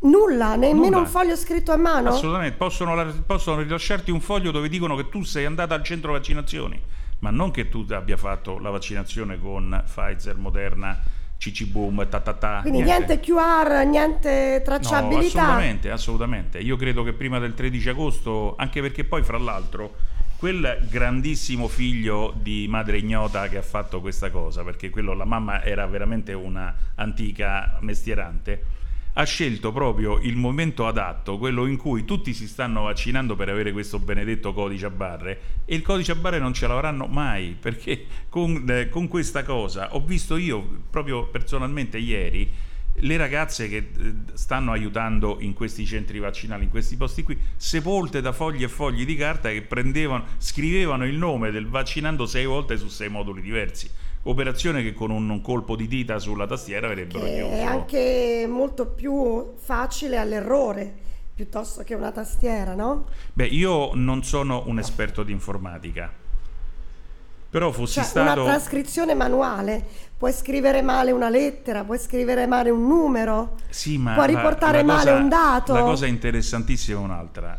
Nulla, nemmeno Nulla. un foglio scritto a mano? Assolutamente, possono, possono rilasciarti un foglio dove dicono che tu sei andata al centro vaccinazioni, ma non che tu abbia fatto la vaccinazione con Pfizer, Moderna, CC Boom, ta ta ta. Quindi niente QR, niente No, tracciabilità. assolutamente, assolutamente. Io credo che prima del 13 agosto, anche perché poi fra l'altro quel grandissimo figlio di madre ignota che ha fatto questa cosa, perché quello la mamma era veramente una antica mestierante, ha scelto proprio il momento adatto, quello in cui tutti si stanno vaccinando per avere questo benedetto codice a barre e il codice a barre non ce l'avranno mai, perché con, eh, con questa cosa ho visto io proprio personalmente ieri le ragazze che eh, stanno aiutando in questi centri vaccinali, in questi posti qui, sepolte da fogli e fogli di carta che prendevano, scrivevano il nome del vaccinando sei volte su sei moduli diversi. Operazione che con un, un colpo di dita sulla tastiera avrebbero Che chiuso. è anche molto più facile all'errore piuttosto che una tastiera, no? Beh, io non sono un esperto di informatica, però fossi Cioè, stato... una trascrizione manuale, puoi scrivere male una lettera, puoi scrivere male un numero, Sì, ma puoi la- riportare la male cosa- un dato. La cosa interessantissima è un'altra.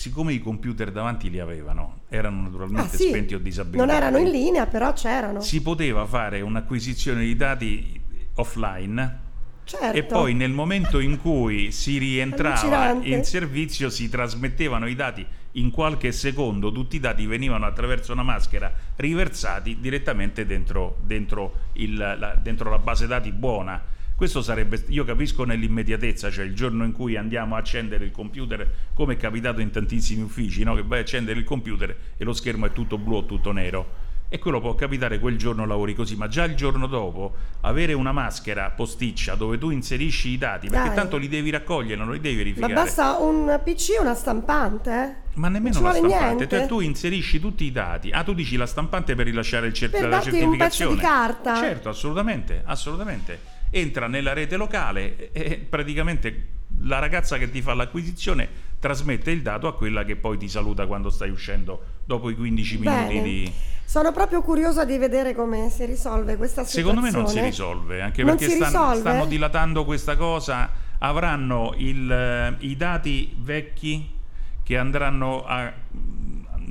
Siccome i computer davanti li avevano, erano Ah, naturalmente sì, spenti o disabilitati. non erano in linea, però c'erano. Si poteva fare un'acquisizione di dati offline Certo. e poi nel momento in cui si rientrava in servizio si trasmettevano i dati in qualche secondo, tutti i dati venivano attraverso una maschera riversati direttamente dentro, dentro il- la, dentro la base dati buona. Questo sarebbe, io capisco nell'immediatezza, cioè il giorno in cui andiamo a accendere il computer, come è capitato in tantissimi uffici, no? che vai a accendere il computer e lo schermo è tutto blu o tutto nero. E quello può capitare quel giorno lavori così, ma già il giorno dopo avere una maschera posticcia dove tu inserisci i dati, perché Dai. tanto li devi raccogliere, non li devi Ma verificare. basta un PC e una stampante, eh? Ma nemmeno la vuole stampante, cioè tu inserisci tutti i dati. Ah, tu dici la stampante per rilasciare il cer- Per la darti un certificazione. pezzo di carta. Certo, assolutamente, assolutamente. Entra nella rete locale e praticamente la ragazza che ti fa l'acquisizione trasmette il dato a quella che poi ti saluta quando stai uscendo dopo i 15 minuti Bene. di Sono proprio curiosa di vedere come si risolve questa situazione. Secondo me non si risolve, anche Non perché si stan- risolve? stanno dilatando questa cosa avranno il, eh, i dati vecchi che andranno a,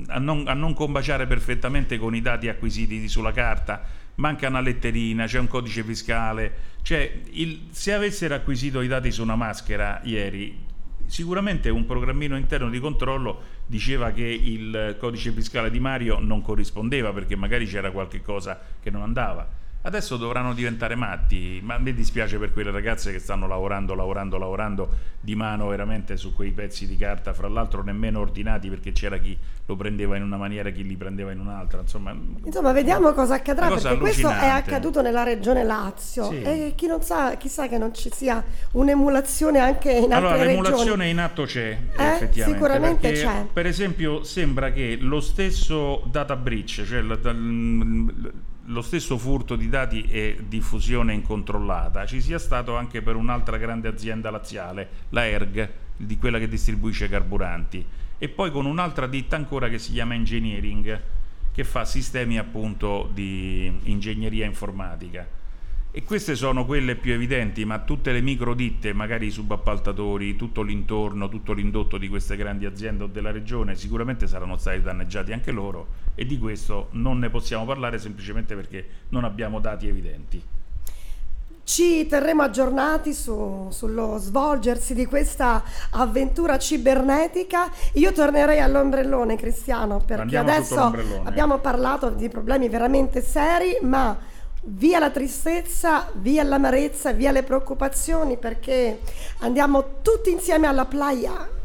a non, a non combaciare perfettamente con i dati acquisiti sulla carta. Manca una letterina, c'è un codice fiscale. Cioè, il- se avessero acquisito i dati su una maschera ieri, sicuramente un programmino interno di controllo diceva che il codice fiscale di Mario non corrispondeva perché magari c'era qualche cosa che non andava. Adesso dovranno diventare matti, ma a me dispiace per quelle ragazze che stanno lavorando, lavorando, lavorando di mano veramente su quei pezzi di carta, fra l'altro nemmeno ordinati perché c'era chi lo prendeva in una maniera, chi li prendeva in un'altra, insomma... Insomma, vediamo cosa accadrà cosa perché questo è accaduto nella regione Lazio Sì. e chi non sa, chissà che non ci sia un'emulazione anche in altre Allora, regioni. l'emulazione in atto c'è, Eh, effettivamente. sicuramente perché, c'è. Per esempio, sembra che lo stesso data breach, cioè la- dal- lo stesso furto di dati e diffusione incontrollata, ci sia stato anche per un'altra grande azienda laziale, la ERG, di quella che distribuisce carburanti, e poi con un'altra ditta ancora che si chiama Engineering, che fa sistemi appunto di ingegneria informatica. E queste sono quelle più evidenti, ma tutte le micro ditte, magari i subappaltatori, tutto l'intorno, tutto l'indotto di queste grandi aziende o della regione, sicuramente saranno stati danneggiati anche loro e di questo non ne possiamo parlare semplicemente perché non abbiamo dati evidenti. Ci terremo aggiornati su- sullo svolgersi di questa avventura cibernetica. Io tornerei all'ombrellone, Cristiano, perché Andiamo adesso abbiamo parlato di problemi veramente seri, ma via la tristezza, via l'amarezza, via le preoccupazioni, perché andiamo tutti insieme alla playa.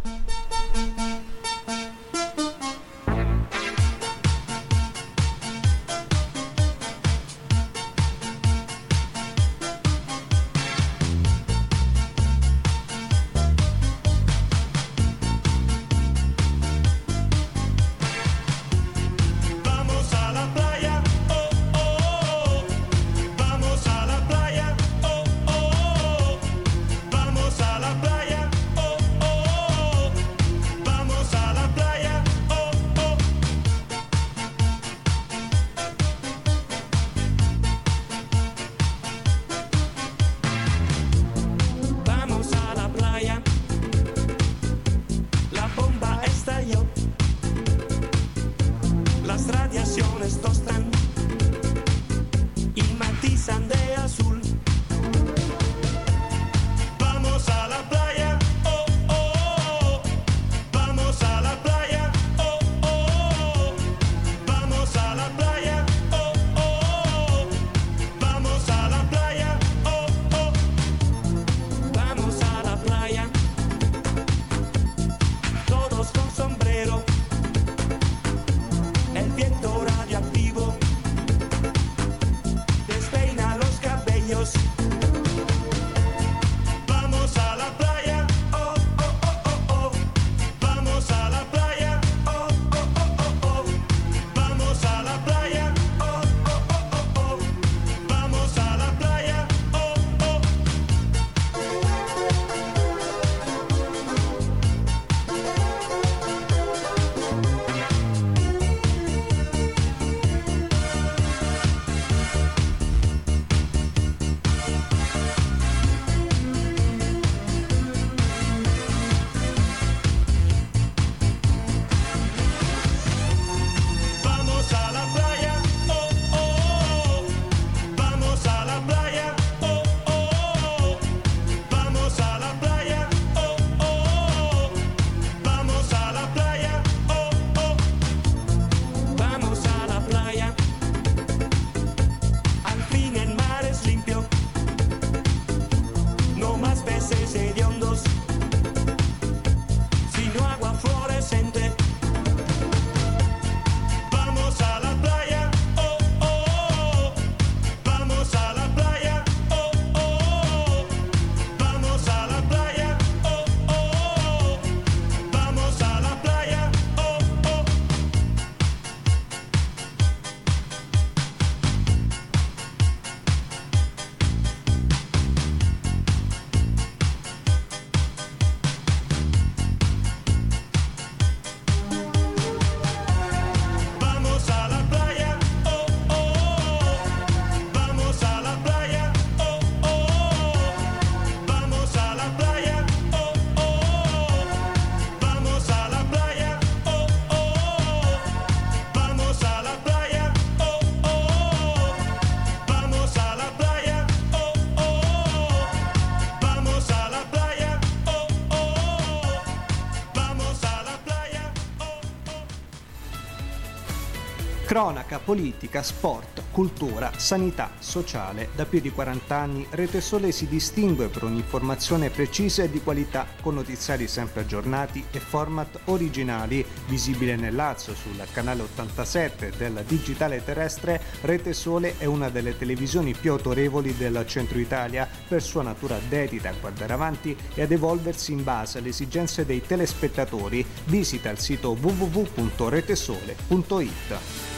Cronaca, politica, sport, cultura, sanità, sociale. Da più di 40 anni Rete Sole si distingue per un'informazione precisa e di qualità, con notiziari sempre aggiornati e format originali. Visibile nel Lazio sul canale 87 del digitale terrestre, Rete Sole è una delle televisioni più autorevoli del centro Italia per sua natura dedita a guardare avanti e ad evolversi in base alle esigenze dei telespettatori. Visita il sito www.retesole.it.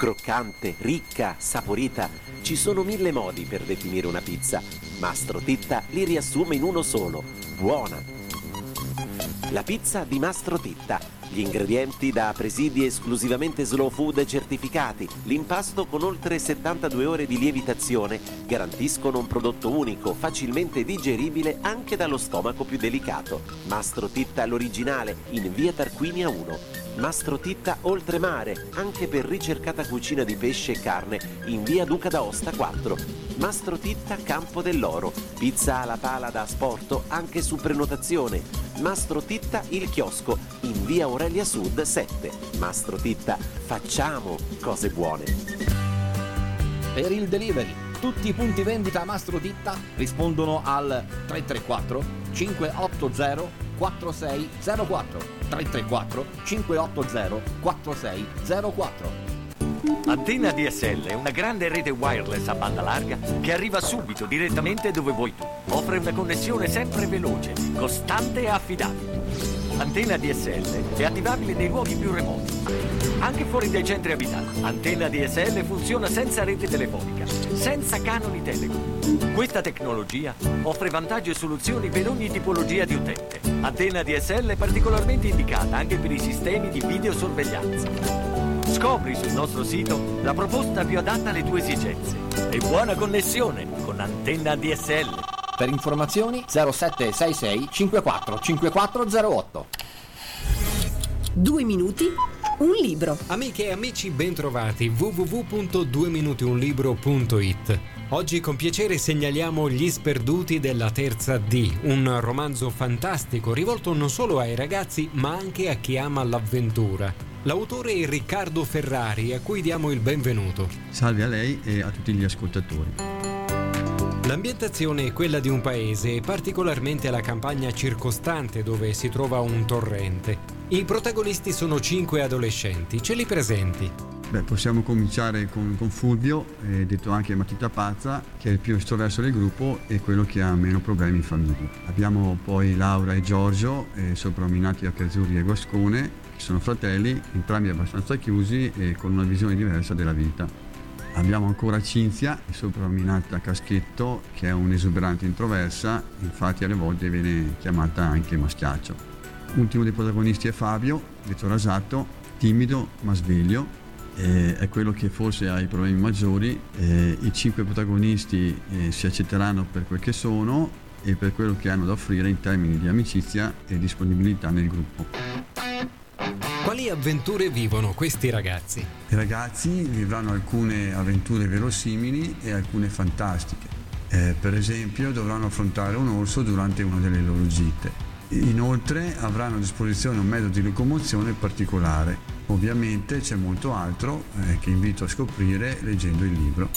Croccante, ricca, saporita. Ci sono mille modi per definire una pizza. Mastro Titta li riassume in uno solo. Buona. La pizza di Mastro Titta. Gli ingredienti da presidi esclusivamente slow food certificati, l'impasto con oltre 72 ore di lievitazione garantiscono un prodotto unico, facilmente digeribile anche dallo stomaco più delicato. Mastro Titta l'originale in via Tarquinia 1. Mastro Titta Oltremare, anche per ricercata cucina di pesce e carne, in via Duca d'Aosta 4. Mastro Titta Campo dell'Oro, pizza alla pala da asporto anche su prenotazione. Mastro Titta Il Chiosco, in via Aurelia Sud 7. Mastro Titta, facciamo cose buone. Per il delivery, tutti i punti vendita Mastro Titta rispondono al 334 580 4604 334 580 4604 Antenna DSL è una grande rete wireless a banda larga che arriva subito direttamente dove vuoi tu. Offre una connessione sempre veloce, costante e affidabile. Antenna DSL è attivabile nei luoghi più remoti, anche fuori dai centri abitati. Antenna DSL funziona senza rete telefonica, senza canoni Telecom. Questa tecnologia offre vantaggi e soluzioni per ogni tipologia di utente. Antenna DSL è particolarmente indicata anche per i sistemi di videosorveglianza. Scopri sul nostro sito la proposta più adatta alle tue esigenze. E buona connessione con Antenna DSL. Per informazioni 0766 54 5408 Due minuti, un libro. Amiche e amici, bentrovati www.dueminutionlibro.it Oggi con piacere segnaliamo Gli sperduti della terza D, un romanzo fantastico rivolto non solo ai ragazzi ma anche a chi ama l'avventura. L'autore è Riccardo Ferrari, a cui diamo il benvenuto. Salve a lei e a tutti gli ascoltatori. L'ambientazione è quella di un paese e particolarmente la campagna circostante dove si trova un torrente. I protagonisti sono cinque adolescenti, ce li presenti. Beh, possiamo cominciare con, con Fulvio, eh, detto anche Matita Pazza, che è il più estroverso del gruppo e quello che ha meno problemi in famiglia. Abbiamo poi Laura e Giorgio, eh, soprannominati Accazzurri e Guascone, che sono fratelli, entrambi abbastanza chiusi e con una visione diversa della vita. Abbiamo ancora Cinzia, soprannominata Caschetto, che è un'esuberante introversa, infatti alle volte viene chiamata anche Maschiaccio. L'ultimo dei protagonisti è Fabio, detto Rasato, timido ma sveglio, eh, è quello che forse ha i problemi maggiori. Eh, I cinque protagonisti eh, si accetteranno per quel che sono e per quello che hanno da offrire in termini di amicizia e disponibilità nel gruppo. Quali avventure vivono questi ragazzi? I ragazzi vivranno alcune avventure verosimili e alcune fantastiche. Eh, per esempio dovranno affrontare un orso durante una delle loro gite. Inoltre avranno a disposizione un mezzo di locomozione particolare. Ovviamente c'è molto altro eh, che invito a scoprire leggendo il libro.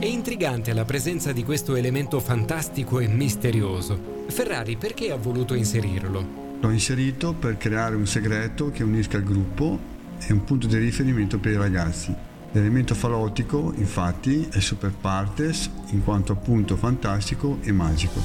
È intrigante la presenza di questo elemento fantastico e misterioso. Ferrari perché ha voluto inserirlo? L'ho inserito per creare un segreto che unisca il gruppo e un punto di riferimento per i ragazzi. L'elemento falotico, infatti, è super partes in quanto appunto fantastico e magico.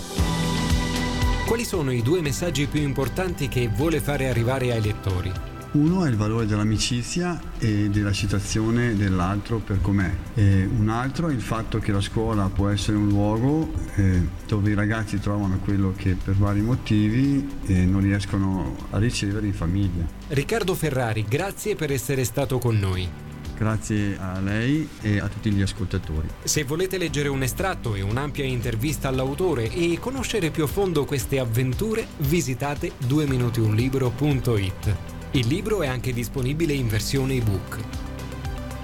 Quali sono i due messaggi più importanti che vuole fare arrivare ai lettori? Uno è il valore dell'amicizia e della citazione dell'altro per com'è. E un altro è il fatto che la scuola può essere un luogo eh, dove i ragazzi trovano quello che per vari motivi eh, non riescono a ricevere in famiglia. Riccardo Ferrari, grazie per essere stato con noi. Grazie a lei e a tutti gli ascoltatori. Se volete leggere un estratto e un'ampia intervista all'autore e conoscere più a fondo queste avventure, visitate 2minutiunlibro.it. Il libro è anche disponibile in versione ebook.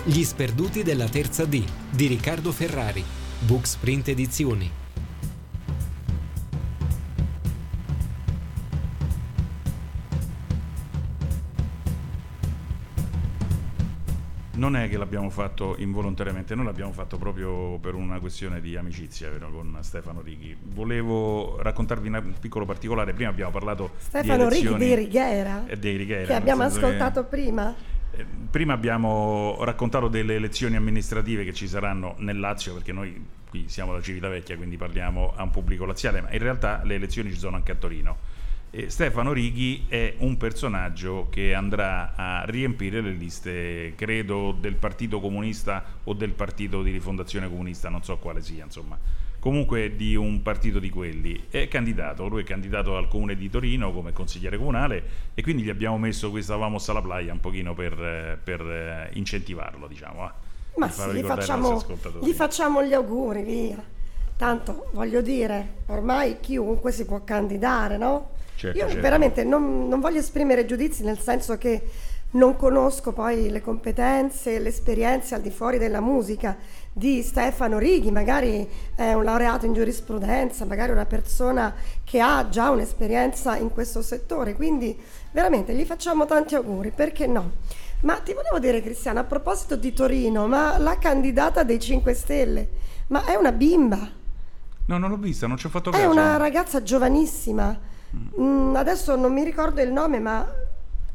Gli sperduti della terza D di Riccardo Ferrari, Booksprint Edizioni. Non è che l'abbiamo fatto involontariamente, noi l'abbiamo fatto proprio per una questione di amicizia vero, con Stefano Righi. Volevo raccontarvi un piccolo particolare. Prima abbiamo parlato Stefano di Righi dei Righiera, e dei Righiera, che abbiamo senso che- ascoltato prima. eh, Prima abbiamo raccontato delle elezioni amministrative che ci saranno nel Lazio, perché noi qui siamo da Civitavecchia, quindi parliamo a un pubblico laziale, ma in realtà le elezioni ci sono anche a Torino. E Stefano Righi è un personaggio che andrà a riempire le liste, credo, del Partito Comunista o del Partito di Rifondazione Comunista, non so quale sia, insomma. Comunque di un partito di quelli. È candidato, lui è candidato al comune di Torino come consigliere comunale e quindi gli abbiamo messo questa Vamos alla playa un pochino per, eh, per, eh, incentivarlo, diciamo. ah, Ma per sì, gli facciamo, gli facciamo gli auguri, via. Tanto voglio dire, ormai chiunque si può candidare, no? Certo, Io certo. veramente non, non voglio esprimere giudizi nel senso che non conosco poi le competenze, le esperienze al di fuori della musica di Stefano Righi, magari è un laureato in giurisprudenza, magari una persona che ha già un'esperienza in questo settore, quindi veramente gli facciamo tanti auguri, perché no? Ma ti volevo dire Cristiano, a proposito di Torino, ma la candidata dei 5 Stelle, ma è una bimba? No, non l'ho vista, non ci ho fatto È caso. una ragazza giovanissima. Mm, adesso non mi ricordo il nome, ma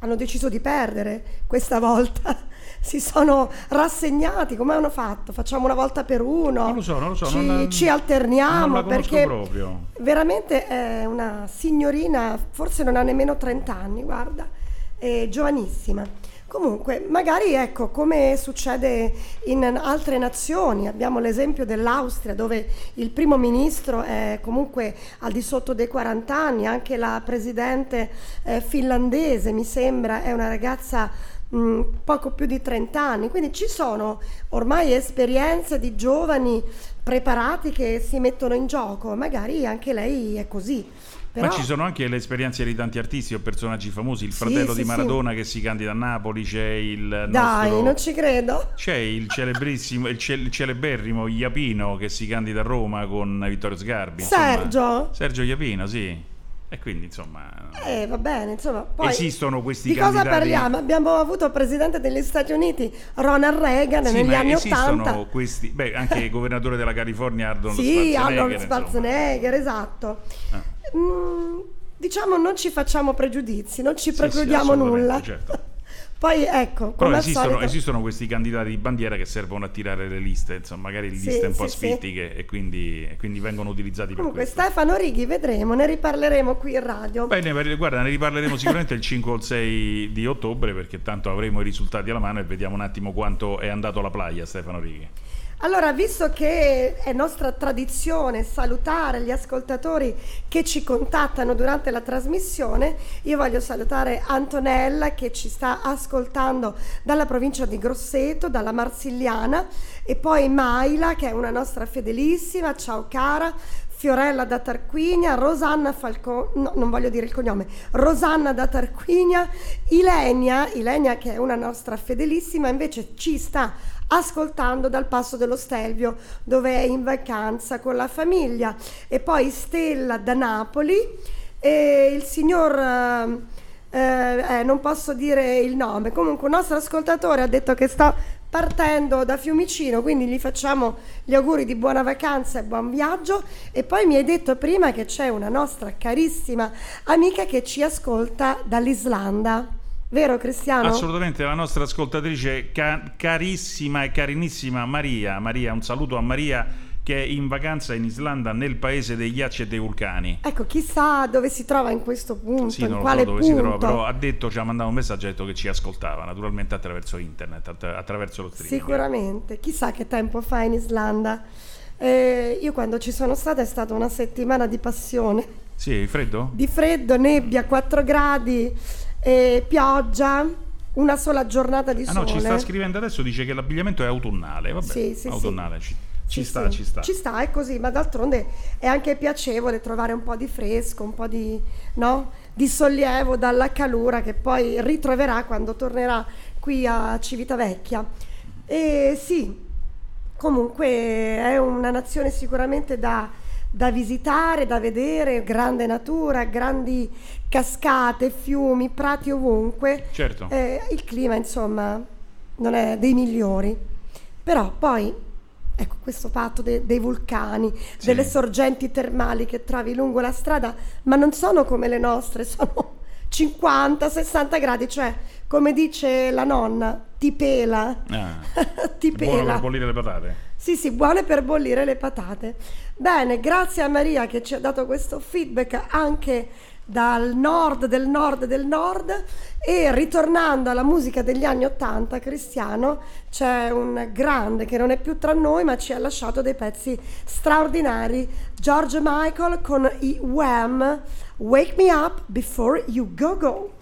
hanno deciso di perdere questa volta. Si sono rassegnati. Come hanno fatto? Facciamo una volta per uno. Non lo so, non lo so. Ci, non, ci alterniamo non perché proprio. veramente è una signorina, forse non ha nemmeno 30 anni, guarda, è giovanissima. Comunque, magari ecco, come succede in altre nazioni, abbiamo l'esempio dell'Austria dove il primo ministro è comunque al di sotto dei 40 anni, anche la presidente eh, finlandese mi sembra è una ragazza mh, poco più di 30 anni, quindi ci sono ormai esperienze di giovani preparati che si mettono in gioco, magari anche lei è così. Però... Ma ci sono anche le esperienze di tanti artisti o personaggi famosi, il Sì, fratello sì, di sì. Maradona che si candida a Napoli, c'è il Dai, nostro- non ci credo. C'è il celebrissimo, il, cel- il celeberrimo Iapino che si candida a Roma con Vittorio Sgarbi. insomma. Sergio? Sergio Iapino, sì. E quindi, insomma, Eh, va bene, insomma, poi esistono questi di cosa candidati. parliamo? Abbiamo avuto il presidente degli Stati Uniti, Ronald Reagan, Sì, negli ma anni esistono 80. questi, beh, anche il governatore della California Arnold Sì, Schwarzenegger, Arnold insomma. Schwarzenegger, esatto. Ah. Mm, diciamo non ci facciamo pregiudizi, non ci Sì, precludiamo sì, assolutamente, nulla. certo. Poi ecco, Però esistono, solito, esistono questi candidati di bandiera che servono a tirare le liste, insomma, magari Sì, liste un po' sì, sì. sfittiche e, quindi, e quindi vengono utilizzati per comunque questo. Stefano Righi vedremo, ne riparleremo qui in radio. Beh, ne, guarda, ne riparleremo sicuramente il 5 o il 6 di ottobre perché tanto avremo i risultati alla mano e vediamo un attimo quanto è andato la playa Stefano Righi. Allora, visto che è nostra tradizione salutare gli ascoltatori che ci contattano durante la trasmissione, io voglio salutare Antonella che ci sta ascoltando dalla provincia di Grosseto, dalla Marsigliana, e poi Maila che è una nostra fedelissima, ciao cara. Fiorella da Tarquinia, Rosanna Falcone, no, non voglio dire il cognome, Rosanna da Tarquinia, Ilenia, Ilenia che è una nostra fedelissima, invece ci sta ascoltando dal Passo dello Stelvio dove è in vacanza con la famiglia. E poi Stella da Napoli e il signor eh, eh, eh, non posso dire il nome. Comunque un nostro ascoltatore ha detto che sta partendo da Fiumicino quindi gli facciamo gli auguri di buona vacanza e buon viaggio. E poi mi hai detto prima che c'è una nostra carissima amica che ci ascolta dall'Islanda vero Cristiano? Assolutamente, la nostra ascoltatrice ca- carissima e carinissima Maria. Maria, un saluto a Maria che è in vacanza in Islanda nel paese dei ghiacci e dei vulcani. Ecco, chissà dove si trova in questo punto, Sì, non lo quale so dove punto. si trova, però ha detto, ci ha mandato un messaggio, ha detto che ci ascoltava, naturalmente attraverso internet, attra- attraverso lo streaming. Sicuramente, chissà che tempo fa in Islanda. Eh, io quando ci sono stata è stata una settimana di passione, Sì, freddo? di freddo, nebbia, 4 gradi, eh, pioggia, una sola giornata di Ah sole. no, ci sta scrivendo adesso, dice che l'abbigliamento è autunnale, vabbè, Sì, sì, sì. autunnale, ci, ci Sì, sta, sì. ci sta. Ci sta, è così, ma d'altronde è anche piacevole trovare un po' di fresco, un po' di, no? di sollievo dalla calura che poi ritroverà quando tornerà qui a Civitavecchia. E sì, comunque è una nazione sicuramente da, da visitare, da vedere, grande natura, grandi cascate, fiumi, prati ovunque. Certo. Eh, il clima, insomma, non è dei migliori. Però poi, ecco, questo fatto de- dei vulcani, delle sorgenti termali che trovi lungo la strada, ma non sono come le nostre, sono 50-60 gradi, cioè, come dice la nonna, ti pela, Ah, ti pela. per bollire le patate. Sì, sì, buone per bollire le patate. Bene, grazie a Maria che ci ha dato questo feedback anche dal nord del nord del nord e ritornando alla musica degli anni 80 cristiano c'è un grande che non è più tra noi ma ci ha lasciato dei pezzi straordinari George Michael con i Wham Wake Me Up Before You Go Go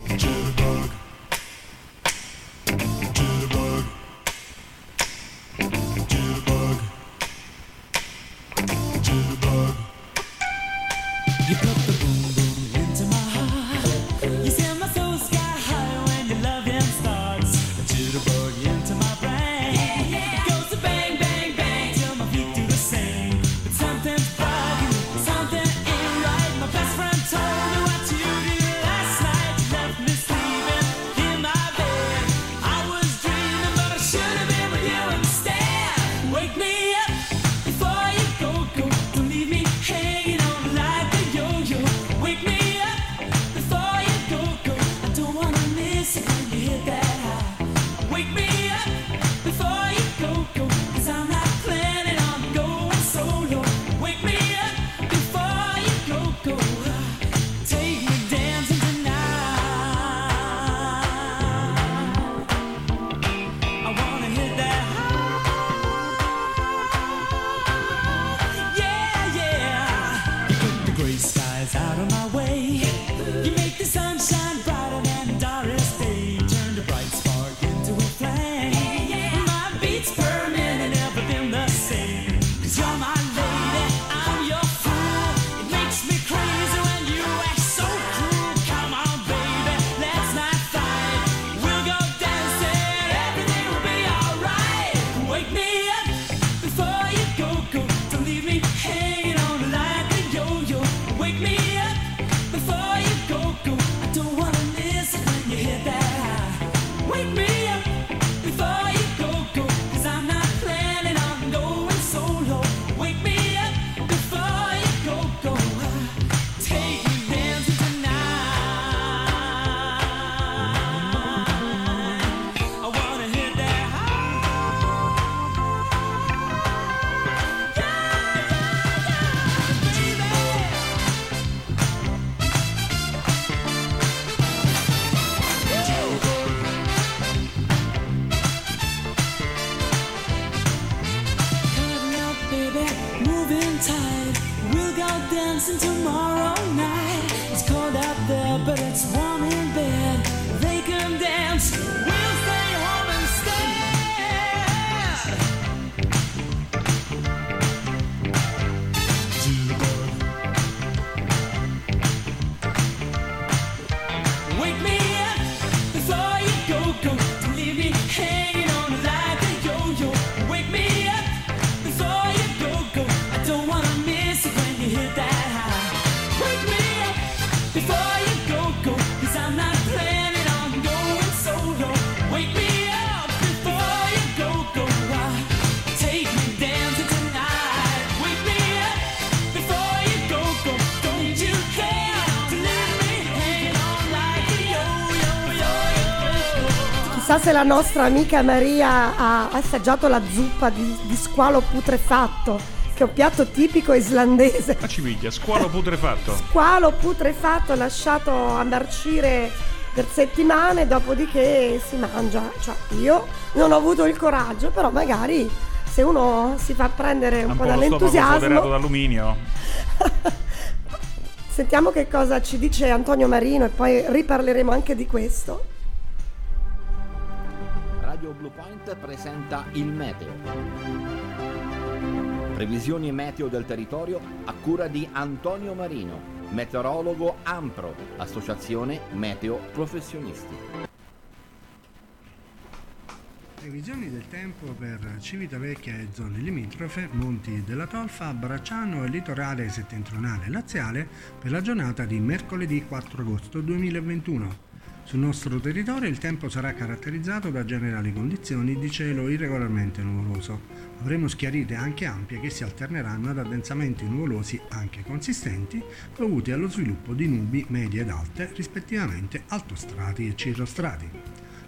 se la nostra amica Maria ha assaggiato la zuppa di, di squalo putrefatto, che è un piatto tipico islandese. Ma ci piglia, squalo putrefatto. Squalo putrefatto lasciato a marcire per settimane, dopodiché si mangia. Cioè, io non ho avuto il coraggio, però magari se uno si fa prendere un, Un po' po' dall'entusiasmo. d'alluminio. Sentiamo che cosa ci dice Antonio Marino e poi riparleremo anche di questo. Point presenta il meteo. Previsioni meteo del territorio a cura di Antonio Marino, meteorologo AMPRO, Associazione Meteo Professionisti. Previsioni del tempo per Civitavecchia e zone limitrofe, Monti della Tolfa, Bracciano e litorale settentrionale laziale per la giornata di mercoledì 4 agosto 2021. Sul nostro territorio il tempo sarà caratterizzato da generali condizioni di cielo irregolarmente nuvoloso. Avremo schiarite anche ampie che si alterneranno ad addensamenti nuvolosi anche consistenti dovuti allo sviluppo di nubi medie ed alte, rispettivamente altostrati e cirrostrati.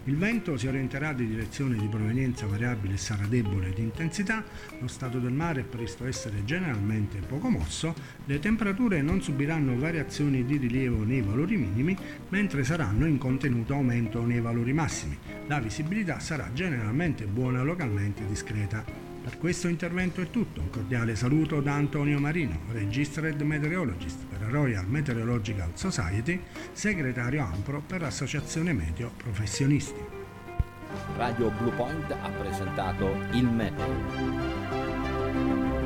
Il vento si orienterà di direzione di provenienza variabile e sarà debole di intensità, lo stato del mare è previsto essere generalmente poco mosso, le temperature non subiranno variazioni di rilievo nei valori minimi, mentre saranno in contenuto aumento nei valori massimi. La visibilità sarà generalmente buona, localmente discreta. Per questo intervento è tutto. Un cordiale saluto da Antonio Marino, Registered Meteorologist per la Royal Meteorological Society, segretario AMPRO per l'Associazione Meteo Professionisti. Radio Blue Point ha presentato il meteo.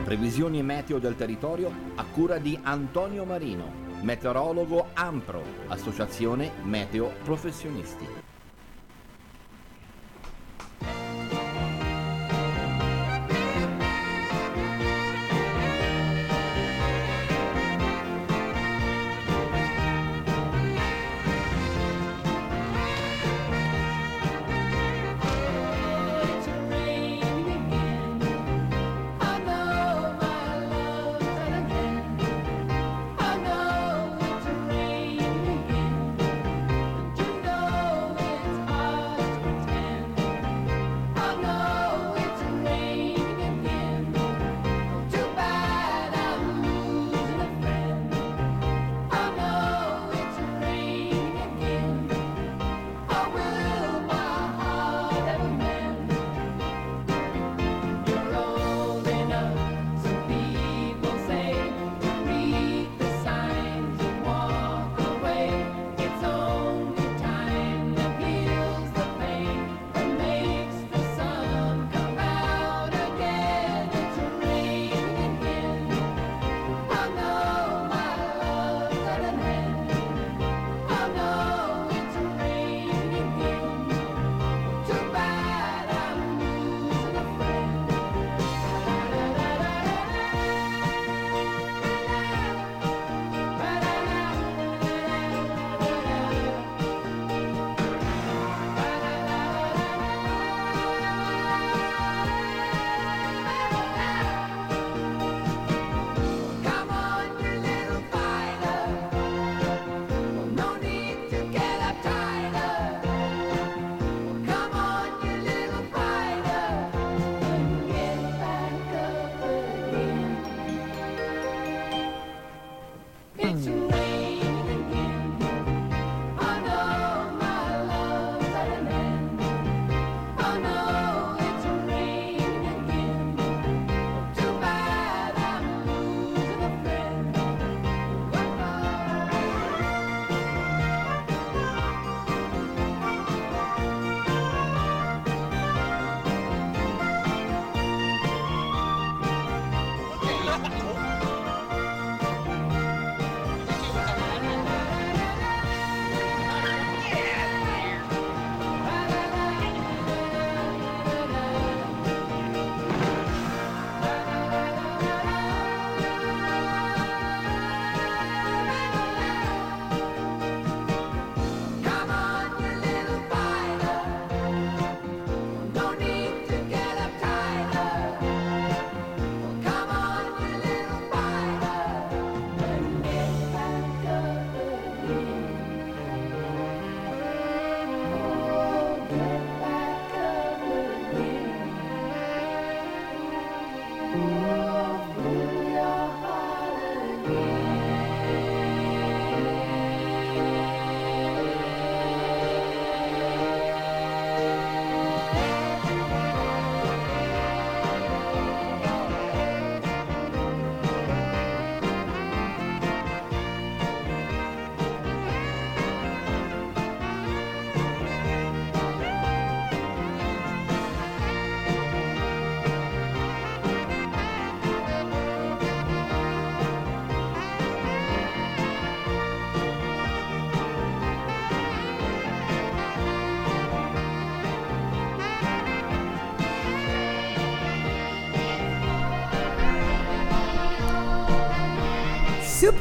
Previsioni meteo del territorio a cura di Antonio Marino, meteorologo AMPRO, Associazione Meteo Professionisti.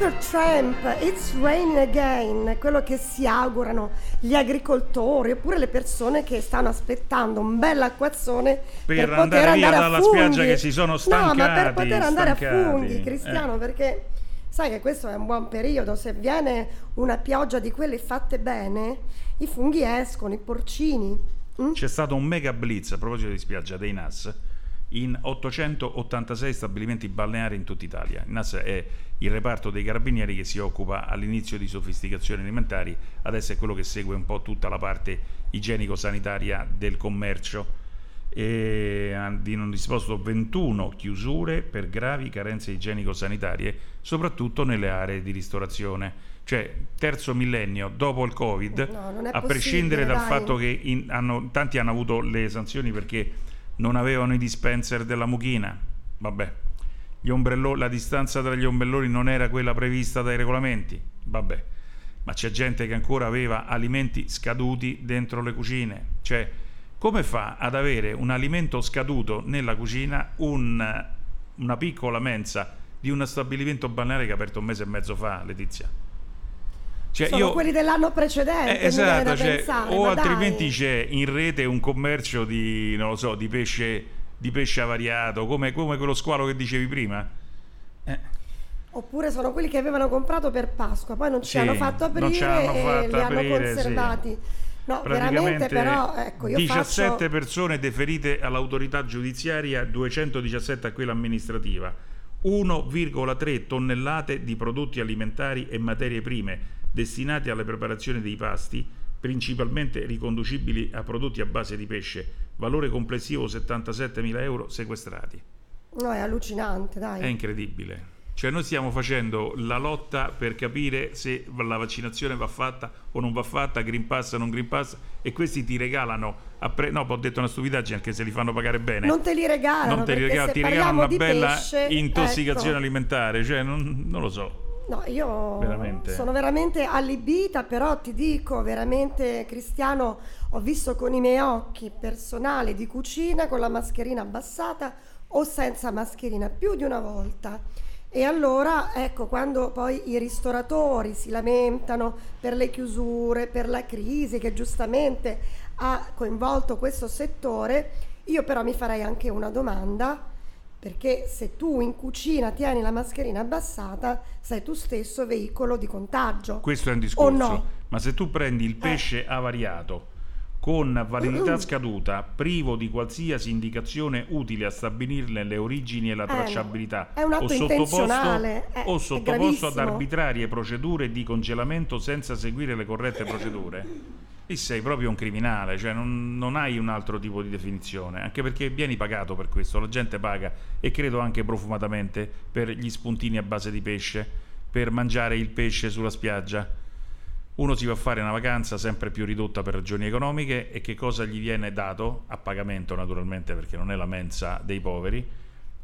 Supertramp, It's Raining Again, quello che si augurano gli agricoltori oppure le persone che stanno aspettando un bel acquazzone Per per, andare poter via andare dalla funghi. spiaggia che si sono No, ma per stancati, poter andare stancati. a funghi, Cristiano, Eh. perché sai che questo è un buon periodo, se viene una pioggia di quelle fatte bene, i funghi escono, i porcini. mm? C'è stato un mega blitz a proposito di spiaggia dei NAS in 886 stabilimenti balneari in tutta Italia. Il NAS è il reparto dei carabinieri che si occupa all'inizio di sofisticazioni alimentari, adesso è quello che segue un po' tutta la parte igienico-sanitaria del commercio e hanno disposto 21 chiusure per gravi carenze igienico-sanitarie, soprattutto nelle aree di ristorazione. Cioè, terzo millennio dopo il Covid, No, a prescindere dal dai. fatto che in- hanno- tanti hanno avuto le sanzioni perché non avevano i dispenser della mucchina, vabbè, ombrello- la distanza tra gli ombrelloni non era quella prevista dai regolamenti, vabbè, ma c'è gente che ancora aveva alimenti scaduti dentro le cucine, cioè come fa ad avere un alimento scaduto nella cucina un- una piccola mensa di uno stabilimento balneare che ha aperto un mese e mezzo fa, Letizia? Cioè, Sono io- quelli dell'anno precedente, eh, esatto, cioè, pensare, o altrimenti dai. c'è in rete un commercio di, non lo so, di pesce, di pesce avariato, come, come quello squalo che dicevi prima. Oppure sono quelli che avevano comprato per Pasqua, poi non ci Sì, hanno fatto non aprire ci hanno e fatto li hanno aprire, sì. conservati. No, veramente però, ecco, io 17 faccio... persone deferite all'autorità giudiziaria, 217 a quella amministrativa, 1,3 tonnellate di prodotti alimentari e materie prime destinati alla preparazione dei pasti, principalmente riconducibili a prodotti a base di pesce, valore complessivo 77.000 euro sequestrati. No, è allucinante, dai. È incredibile. Cioè noi stiamo facendo la lotta per capire se la vaccinazione va fatta o non va fatta, Green Pass o non Green Pass, e questi ti regalano, pre- no, ho detto una stupidaggine anche se li fanno pagare bene. Non te li regalano, Non te li regalano, ti regalano una bella pesce, intossicazione ecco. alimentare, cioè non, non lo so. No, io Veramente. sono veramente allibita, però ti dico veramente, Cristiano, ho visto con i miei occhi personale di cucina con la mascherina abbassata o senza mascherina più di una volta. E allora, ecco, quando poi i ristoratori si lamentano per le chiusure, per la crisi che giustamente ha coinvolto questo settore, io però mi farei anche una domanda, perché se tu in cucina tieni la mascherina abbassata, sei tu stesso veicolo di contagio. Questo è un discorso. no? Eh. Ma se tu prendi il pesce avariato con validità scaduta, privo di qualsiasi indicazione utile a stabilirne le origini e la Eh, tracciabilità, È atto o sottoposto, eh, o è sottoposto ad arbitrarie procedure di congelamento senza seguire le corrette procedure, lì sei proprio un criminale, cioè non, non hai un altro tipo di definizione, anche perché vieni pagato per questo, la gente paga e credo anche profumatamente per gli spuntini a base di pesce, per mangiare il pesce sulla spiaggia. Uno si va a fare una vacanza sempre più ridotta per ragioni economiche e che cosa gli viene dato? A pagamento naturalmente perché non è la mensa dei poveri,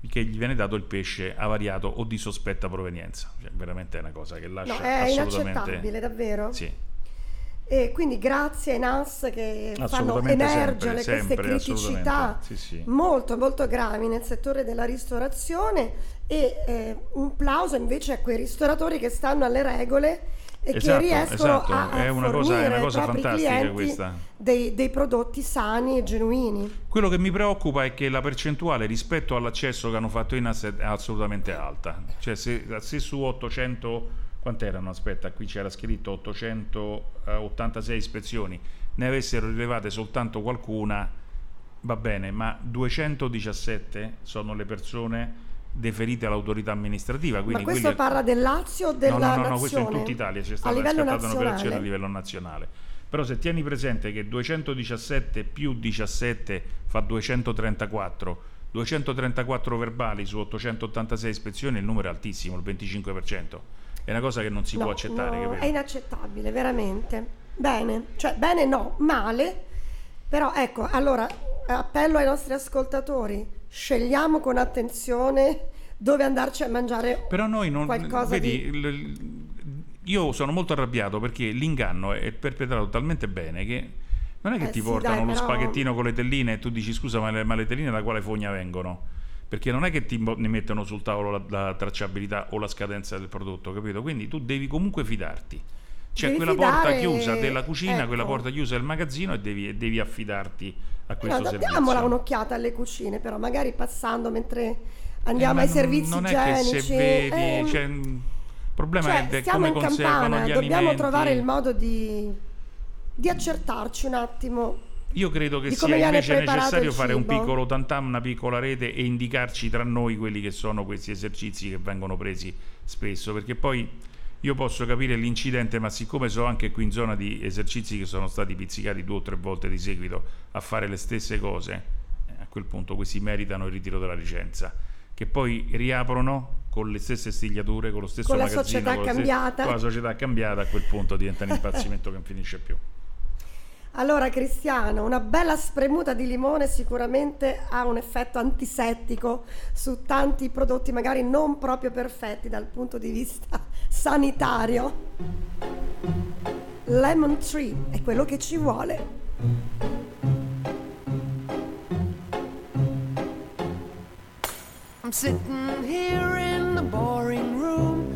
che gli viene dato il pesce avariato o di sospetta provenienza. Cioè, veramente è una cosa che lascia No, è assolutamente... inaccettabile, davvero. Sì. E quindi grazie ai NAS che fanno emergere sempre, queste sempre, criticità. Sì, sì. molto molto gravi nel settore della ristorazione e eh, un plauso invece a quei ristoratori che stanno alle regole e che Esatto, riescono esatto. a, a È una cosa- è una ai cosa propri fantastica clienti questa. Dei, dei prodotti sani e genuini. Quello che mi preoccupa è che la percentuale rispetto all'accesso che hanno fatto i NAS è assolutamente alta. Cioè se, se su 800, quant'erano? Aspetta, qui c'era scritto 886 ispezioni, ne avessero rilevate soltanto qualcuna, va bene, ma 217 sono le persone deferite all'autorità amministrativa. Quindi Ma questo parla del Lazio o della no, no, no, no, questo in tutta Italia c'è stata scattata un'operazione a livello nazionale. Però se tieni presente che 217 più 17 fa 234, 234 verbali su 886 ispezioni, il numero è altissimo, il 25%. È una cosa che non si No, può accettare. no, è inaccettabile, veramente. Bene, cioè bene no, male. Però ecco, allora appello ai nostri ascoltatori, scegliamo con attenzione dove andarci a mangiare Però noi non qualcosa vedi, di... il- io sono molto arrabbiato perché l'inganno è perpetrato talmente bene che non è che Eh ti sì, portano dai, lo però- spaghettino con le telline e tu dici scusa ma le, ma le telline da quale fogna vengono? Perché non è che ti ne mettono sul tavolo la, la tracciabilità o la scadenza del prodotto, capito? Quindi tu devi comunque fidarti. C'è Devi quella porta fidare- chiusa della cucina, ecco. quella porta chiusa del magazzino e devi, devi affidarti a questo Allora, servizio. diamola un'occhiata alle cucine, però magari passando mentre andiamo Eh, ai ma servizi non è igienici. che se vedi, ehm, cioè, il problema cioè, è come conservano campana, gli dobbiamo alimenti. trovare il modo di, di accertarci un attimo. Io credo che sia invece necessario fare un piccolo tantam, una piccola rete e indicarci tra noi quelli che sono questi esercizi che vengono presi spesso, perché poi io posso capire l'incidente, ma siccome so anche qui in zona di esercizi che sono stati pizzicati due o tre volte di seguito a fare le stesse cose, eh, a quel punto questi meritano il ritiro della licenza, che poi riaprono con le stesse stigliature, con lo stesso Con la magazzino, società con, cambiata. con la società cambiata, a quel punto diventa un impazzimento che non finisce più. Allora, Cristiano, una bella spremuta di limone sicuramente ha un effetto antisettico su tanti prodotti magari non proprio perfetti dal punto di vista sanitario. Lemon tree è quello che ci vuole. I'm sitting here in the boring room.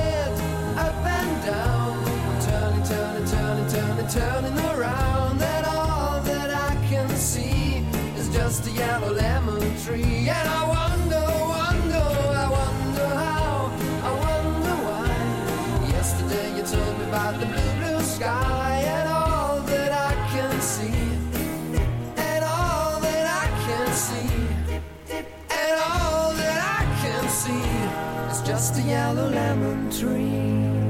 down. Turning, turning, turning, turning, turning around, and all that I can see is just a yellow lemon tree. And I wonder, wonder, I wonder how, I wonder why. Yesterday you told me about the blue, blue sky, and all that I can see, and all that I can see, and all that I can see is just a yellow lemon tree.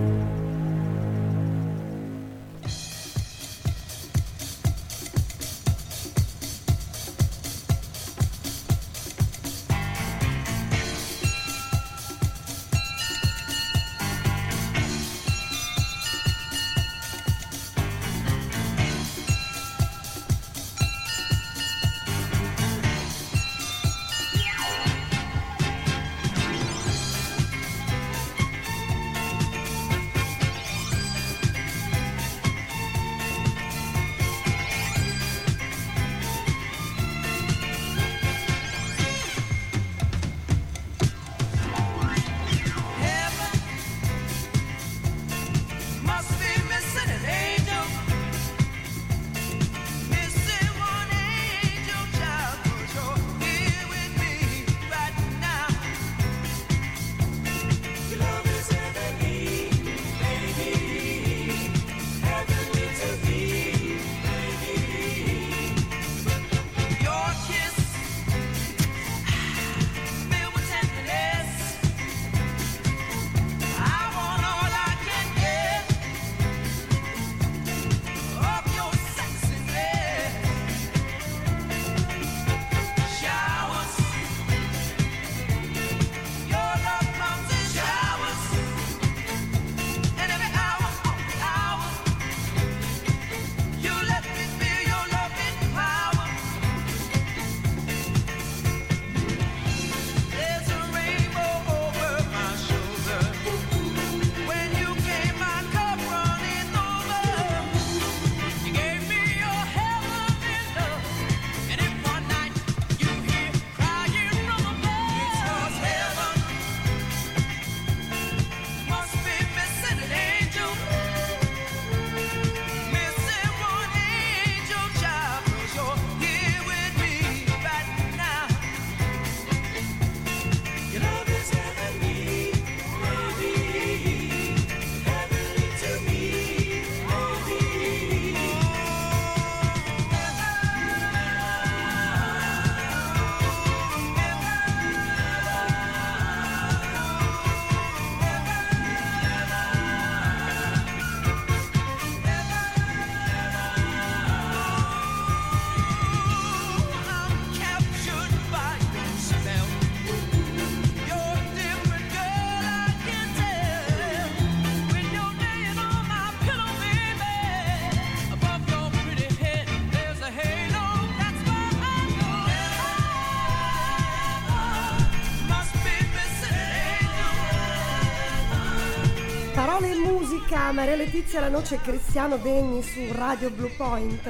Maria Letizia La Noce e Cristiano Degni su Radio Blue Point.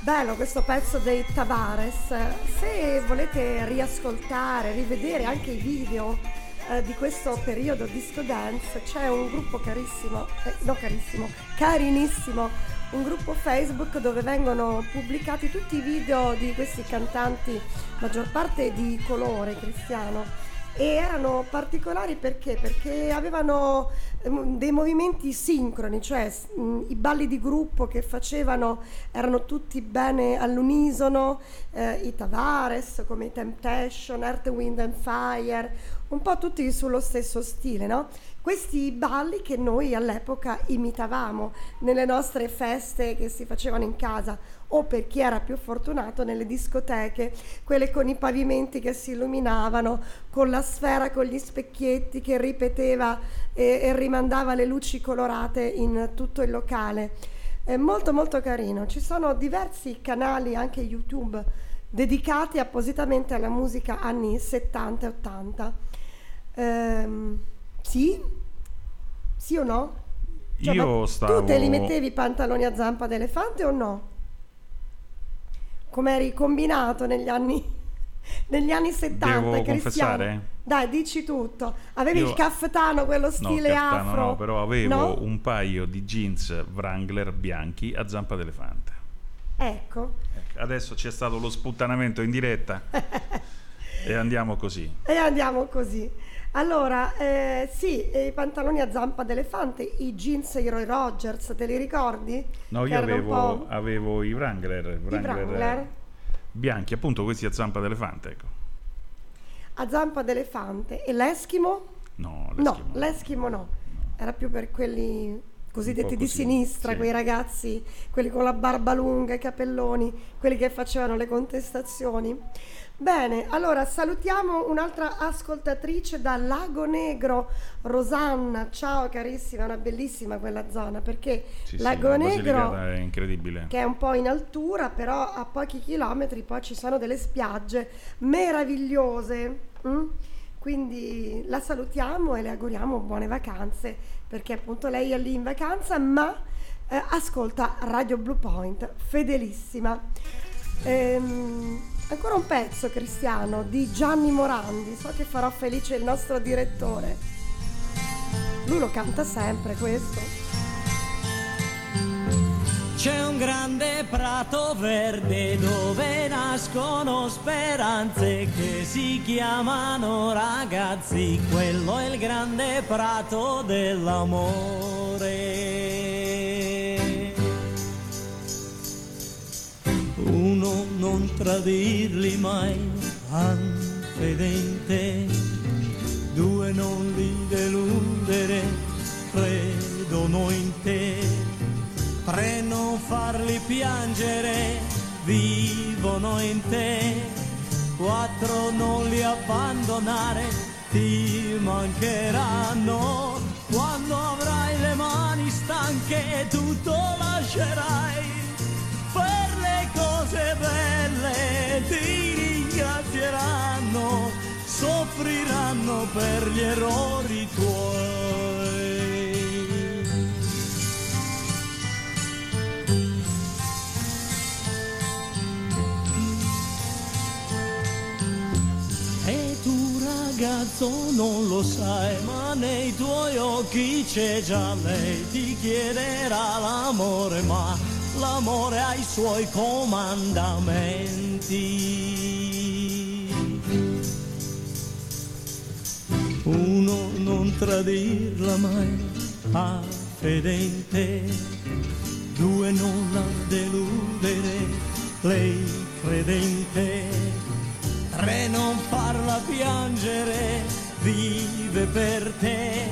Bello questo pezzo dei Tavares. Se volete riascoltare, rivedere anche i video eh, di questo periodo disco dance, c'è un gruppo carissimo, eh, no carissimo, carinissimo, un gruppo Facebook dove vengono pubblicati tutti i video di questi cantanti, maggior parte di colore cristiano e erano particolari perché? Perché avevano dei movimenti sincroni, cioè mh, i balli di gruppo che facevano erano tutti bene all'unisono, eh, i Tavares come i Temptation, Earth, Wind and Fire, un po' tutti sullo stesso stile, no? Questi balli che noi all'epoca imitavamo nelle nostre feste che si facevano in casa o per chi era più fortunato nelle discoteche, quelle con i pavimenti che si illuminavano, con la sfera con gli specchietti che ripeteva e, e rimandava le luci colorate in tutto il locale. È molto molto carino, ci sono diversi canali anche YouTube dedicati appositamente alla musica anni 70 e 80. Ehm, sì? Sì o no? Cioè, Io stavo- Tu te li mettevi i pantaloni a zampa d'elefante o no? Come eri combinato negli anni, negli anni 70, Devo Cristiano? confessare? Dai, dici tutto. Avevi Io- il caffetano, quello No, stile caftano afro? no, però avevo No? un paio di jeans Wrangler bianchi a zampa d'elefante. Ecco. Ecco, Adesso c'è stato lo sputtanamento in diretta e andiamo così. E andiamo così. Allora, eh, sì, i pantaloni a zampa d'elefante, i jeans i Roy Rogers, te li ricordi? No, io avevo, avevo i Wrangler, Wrangler, Wrangler. bianchi, appunto questi a zampa d'elefante. Ecco. a zampa d'elefante. E l'Eskimo? No, No, l'Eskimo no. Era più per quelli cosiddetti di sinistra, sì. quei ragazzi, quelli con la barba lunga, i capelloni, quelli che facevano le contestazioni. Bene, allora salutiamo un'altra ascoltatrice da Lago Negro, Rosanna. Ciao carissima, è una bellissima quella zona perché Sì, sì, Lago la Negro è incredibile. che è un po' in altura, però a pochi chilometri poi ci sono delle spiagge meravigliose. mm? Quindi la salutiamo e le auguriamo buone vacanze, perché appunto lei è lì in vacanza, ma eh, ascolta Radio Blue Point, fedelissima. Ehm, ancora un pezzo, Cristiano, di Gianni Morandi, so che farò felice il nostro direttore. Lui lo canta sempre questo. C'è un grande prato verde dove nascono speranze che si chiamano ragazzi, quello è il grande prato dell'amore. Uno non tradirli mai, anfedente, due non li deludere, credono in te. Tre non farli piangere, vivono in te. Quattro non li abbandonare, ti mancheranno. Quando avrai le mani stanche tutto lascerai. Cose belle ti ringrazieranno, soffriranno per gli errori tuoi. E tu ragazzo non lo sai, ma nei tuoi occhi c'è già lei, ti chiederà l'amore, ma l'amore ha i suoi comandamenti. Uno non tradirla mai, ah, fedente, due non la deludere, lei credente. Tre non farla piangere, vive per te.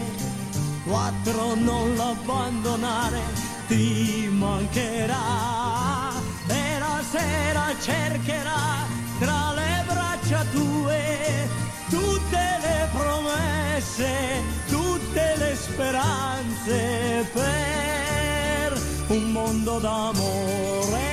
Quattro non l'abbandonare, ti mancherà. E la sera cercherà tra le braccia tue tutte le promesse, tutte le speranze per un mondo d'amore.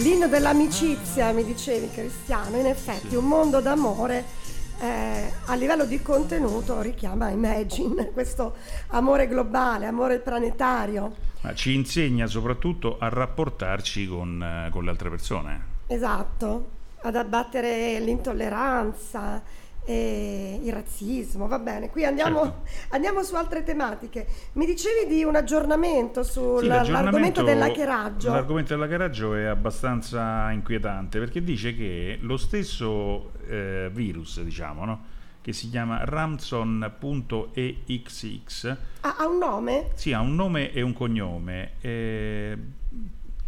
Segno dell'amicizia, mi dicevi Cristiano, in effetti un mondo d'amore eh, a livello di contenuto richiama Imagine, questo amore globale, amore planetario. Ma ci insegna soprattutto a rapportarci con, eh, con le altre persone. Esatto, ad abbattere l'intolleranza e il razzismo, va bene. Qui andiamo, Certo. andiamo su altre tematiche. Mi dicevi di un aggiornamento Sì, sull'argomento l'aggiornamento- dell'hackeraggio. L'argomento dell'hackeraggio è abbastanza inquietante perché dice che lo stesso eh, virus, diciamo, no? che si chiama Ramson.exx, Ah, ha un nome? sì, ha un nome e un cognome, eh,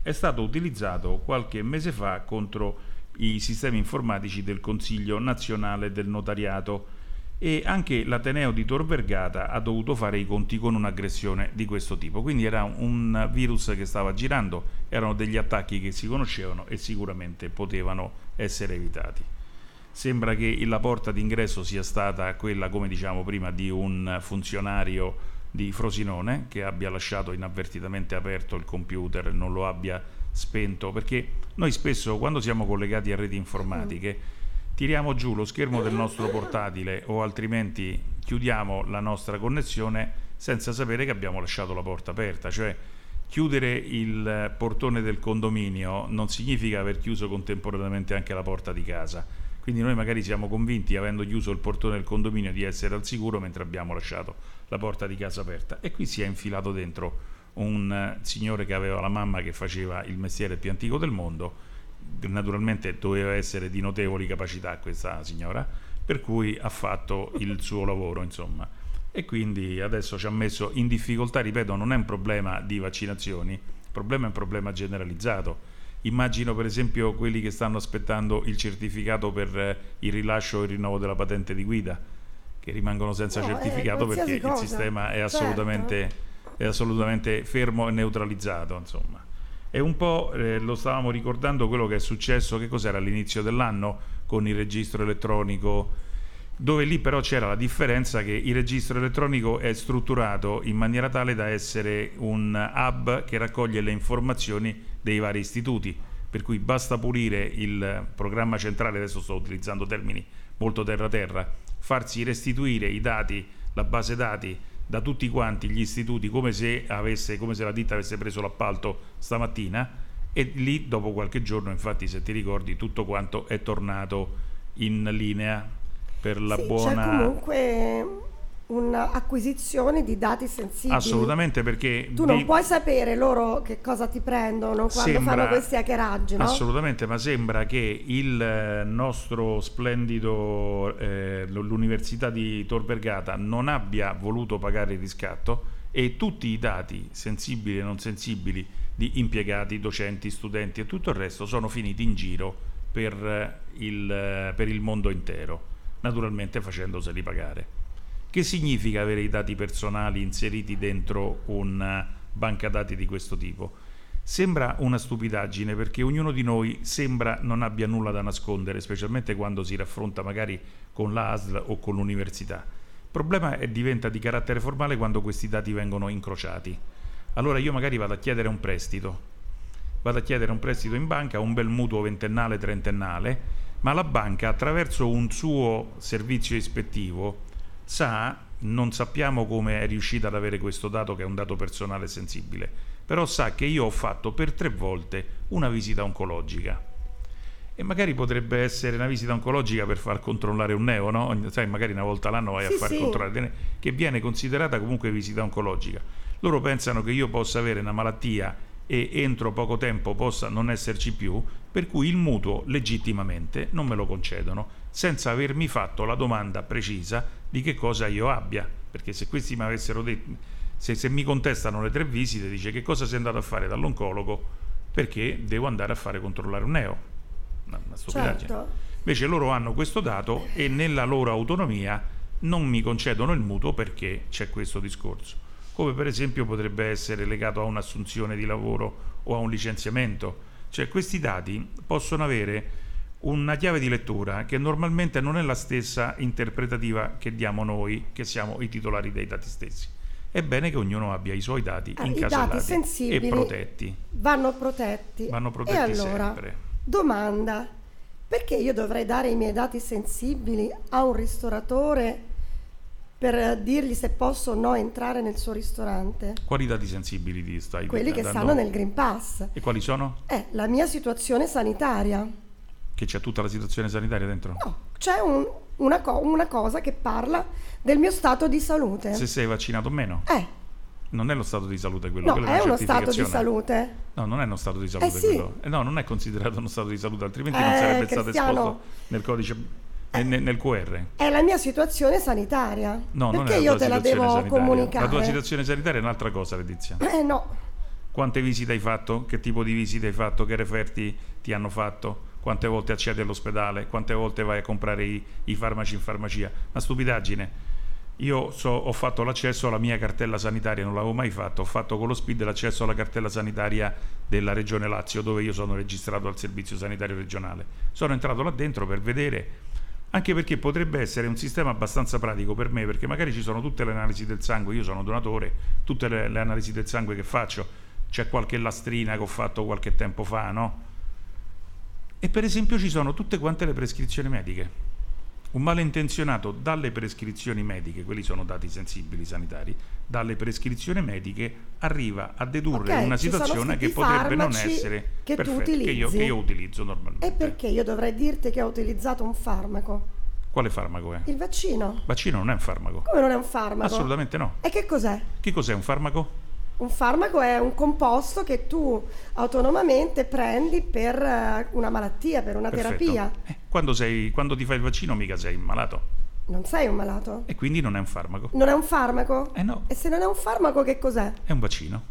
è stato utilizzato qualche mese fa contro i sistemi informatici del Consiglio nazionale del notariato e anche l'Ateneo di Tor Vergata ha dovuto fare i conti con un'aggressione di questo tipo. Quindi era un virus che stava girando, erano degli attacchi che si conoscevano e sicuramente potevano essere evitati. Sembra che la porta d'ingresso sia stata quella, come diciamo prima, di un funzionario di Frosinone che abbia lasciato inavvertitamente aperto il computer non lo abbia spento, perché noi spesso quando siamo collegati a reti informatiche tiriamo giù lo schermo del nostro portatile o altrimenti chiudiamo la nostra connessione senza sapere che abbiamo lasciato la porta aperta, cioè chiudere il portone del condominio non significa aver chiuso contemporaneamente anche la porta di casa. Quindi noi magari siamo convinti, avendo chiuso il portone del condominio, di essere al sicuro mentre abbiamo lasciato la porta di casa aperta. E qui si è infilato dentro un signore che aveva la mamma che faceva il mestiere più antico del mondo. Naturalmente doveva essere di notevoli capacità questa signora, per cui ha fatto il suo lavoro, insomma. E quindi adesso ci ha messo in difficoltà, ripeto, non è un problema di vaccinazioni, il problema è un problema generalizzato. Immagino per esempio quelli che stanno aspettando il certificato per il rilascio o il rinnovo della patente di guida, che rimangono senza No, eh, certificato perché qualsiasi il cosa, sistema è certo. assolutamente, è assolutamente fermo e neutralizzato. Insomma. E un po' eh, lo stavamo ricordando quello che è successo, che cos'era all'inizio dell'anno con il registro elettronico dove lì però c'era la differenza che il registro elettronico è strutturato in maniera tale da essere un hub che raccoglie le informazioni dei vari istituti, per cui basta pulire il programma centrale, adesso sto utilizzando termini molto terra-terra, farsi restituire i dati, la base dati da tutti quanti gli istituti come se, avesse, come se la ditta avesse preso l'appalto stamattina e lì dopo qualche giorno, infatti se ti ricordi, tutto quanto è tornato in linea per la Sì, buona... C'è comunque un'acquisizione di dati sensibili. Assolutamente perché... Tu non puoi sapere loro che cosa ti prendono quando Sembra- fanno questi hackeraggi, no? Assolutamente, ma sembra che il eh, nostro splendido, eh, l'Università di Tor Vergata non abbia voluto pagare il riscatto e tutti i dati sensibili e non sensibili di impiegati, docenti, studenti e tutto il resto sono finiti in giro per, eh, il, eh, per il mondo intero, naturalmente facendoseli pagare. Che significa avere i dati personali inseriti dentro una banca dati di questo tipo? Sembra una stupidaggine perché ognuno di noi sembra non abbia nulla da nascondere, specialmente quando si raffronta magari con la ASL o con l'università. Il problema è, diventa di carattere formale quando questi dati vengono incrociati. Allora io magari vado a chiedere un prestito, vado a chiedere un prestito in banca, un bel mutuo ventennale, trentennale, ma la banca attraverso un suo servizio ispettivo sa, non sappiamo come è riuscita ad avere questo dato che è un dato personale sensibile, però sa che io ho fatto per tre volte una visita oncologica. E magari potrebbe essere una visita oncologica per far controllare un neo, no? Sai, magari una volta l'anno vai Sì, a far sì. controllare, che viene considerata comunque visita oncologica. Loro pensano che io possa avere una malattia e entro poco tempo possa non esserci più, per cui il mutuo legittimamente non me lo concedono, senza avermi fatto la domanda precisa di che cosa io abbia. Perché se questi mi avessero detto, se, se mi contestano le tre visite, dice che cosa sei andato a fare dall'oncologo, perché devo andare a fare controllare un neo. Una, una stupidaggine. Certo. Invece loro hanno questo dato e nella loro autonomia non mi concedono il mutuo perché c'è questo discorso. Come per esempio potrebbe essere legato a un'assunzione di lavoro o a un licenziamento. Cioè questi dati possono avere una chiave di lettura che normalmente non è la stessa interpretativa che diamo noi, che siamo i titolari dei dati stessi. è bene che ognuno abbia i suoi dati Ah, incasellati e protetti. vanno protetti. Vanno e protetti allora, sempre. domanda, perché io dovrei dare i miei dati sensibili a un ristoratore per dirgli se posso o no entrare nel suo ristorante? Quali dati sensibili ti stai Quelli che stanno nel Green Pass. E quali sono? È la mia situazione sanitaria. Che c'è tutta la situazione sanitaria dentro? C'è un- una, co- una cosa che parla del mio stato di salute. Se sei vaccinato o meno? Eh, Non è lo stato di salute quello, no, quello è una uno stato di salute. No, non è uno stato di salute Eh sì. quello. Eh, no, non è considerato uno stato di salute, altrimenti non Eh, sarebbe stato Cristiano. esposto nel codice nel, nel- nel QR. È la mia situazione sanitaria. No, non Perché è la io te la devo sanitaria. comunicare? La tua situazione sanitaria è un'altra cosa, Letizia. Eh no, Quante visite hai fatto? Che tipo di visite hai fatto? Che referti ti hanno fatto? Quante volte accedi all'ospedale? Quante volte vai a comprare i, i farmaci in farmacia? Una stupidaggine. Io so- ho fatto l'accesso alla mia cartella sanitaria, non l'avevo mai fatto. Ho fatto con lo SPID l'accesso alla cartella sanitaria della Regione Lazio, dove io sono registrato al Servizio Sanitario Regionale. Sono entrato là dentro per vedere anche perché potrebbe essere un sistema abbastanza pratico per me, perché magari ci sono tutte le analisi del sangue, io sono donatore, tutte le, le analisi del sangue che faccio, c'è qualche lastrina che ho fatto qualche tempo fa, no? E per esempio ci sono tutte quante le prescrizioni mediche. Un malintenzionato dalle prescrizioni mediche, quelli sono dati sensibili sanitari, dalle prescrizioni mediche arriva a dedurre Ok, una situazione che potrebbe non essere che perfetta, che io, che io utilizzo normalmente. e perché io dovrei dirti che ho utilizzato un farmaco? Quale farmaco è? Il vaccino. Vaccino non è un farmaco. Come non è un farmaco? Assolutamente no. E che cos'è? Che cos'è un farmaco? Un farmaco è un composto che tu autonomamente prendi per eh, una malattia, per una Perfetto. terapia. Eh, quando, sei, quando ti fai il vaccino mica sei malato Non sei un malato. e quindi non è un farmaco, Non è un farmaco? Eh no. E se non è un farmaco che cos'è? è un vaccino.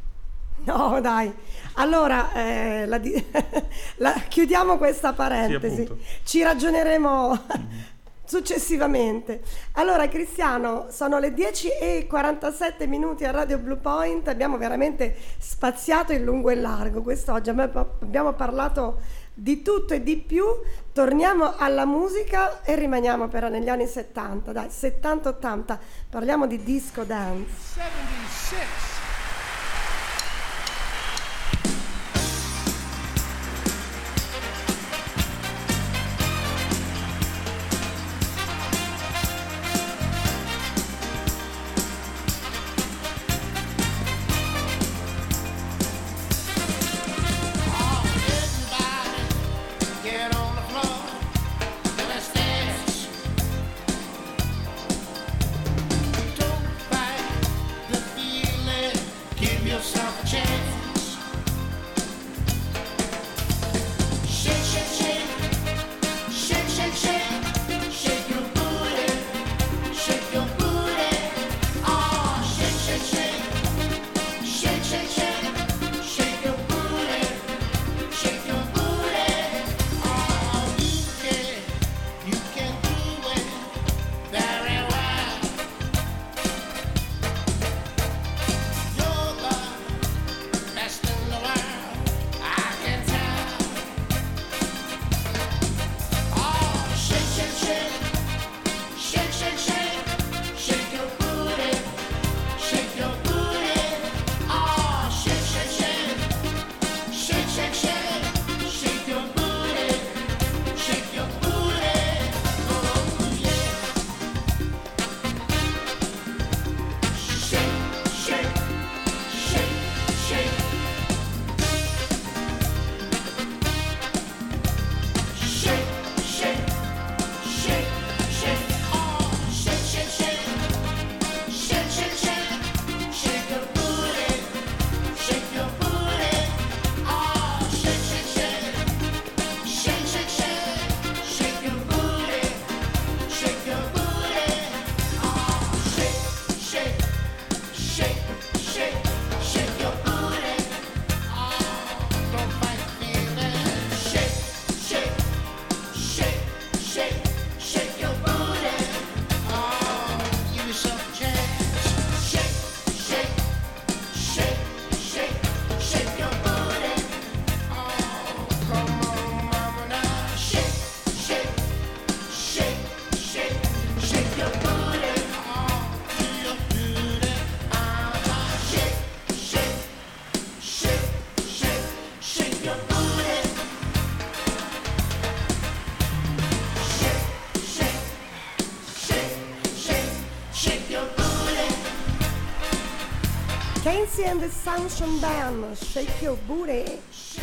No, dai. Allora, eh, la di- la- chiudiamo questa parentesi. appunto. Ci ragioneremo successivamente. Allora, Cristiano, sono le 10 e 47 minuti a Radio Blue Point. Abbiamo veramente spaziato in lungo e largo quest'oggi. Abbiamo parlato di tutto e di più. Torniamo alla musica e rimaniamo però negli anni 70, dai, 70-80. Parliamo di disco dance. 76. Casey and the Sunshine Band, Shake Your Booty.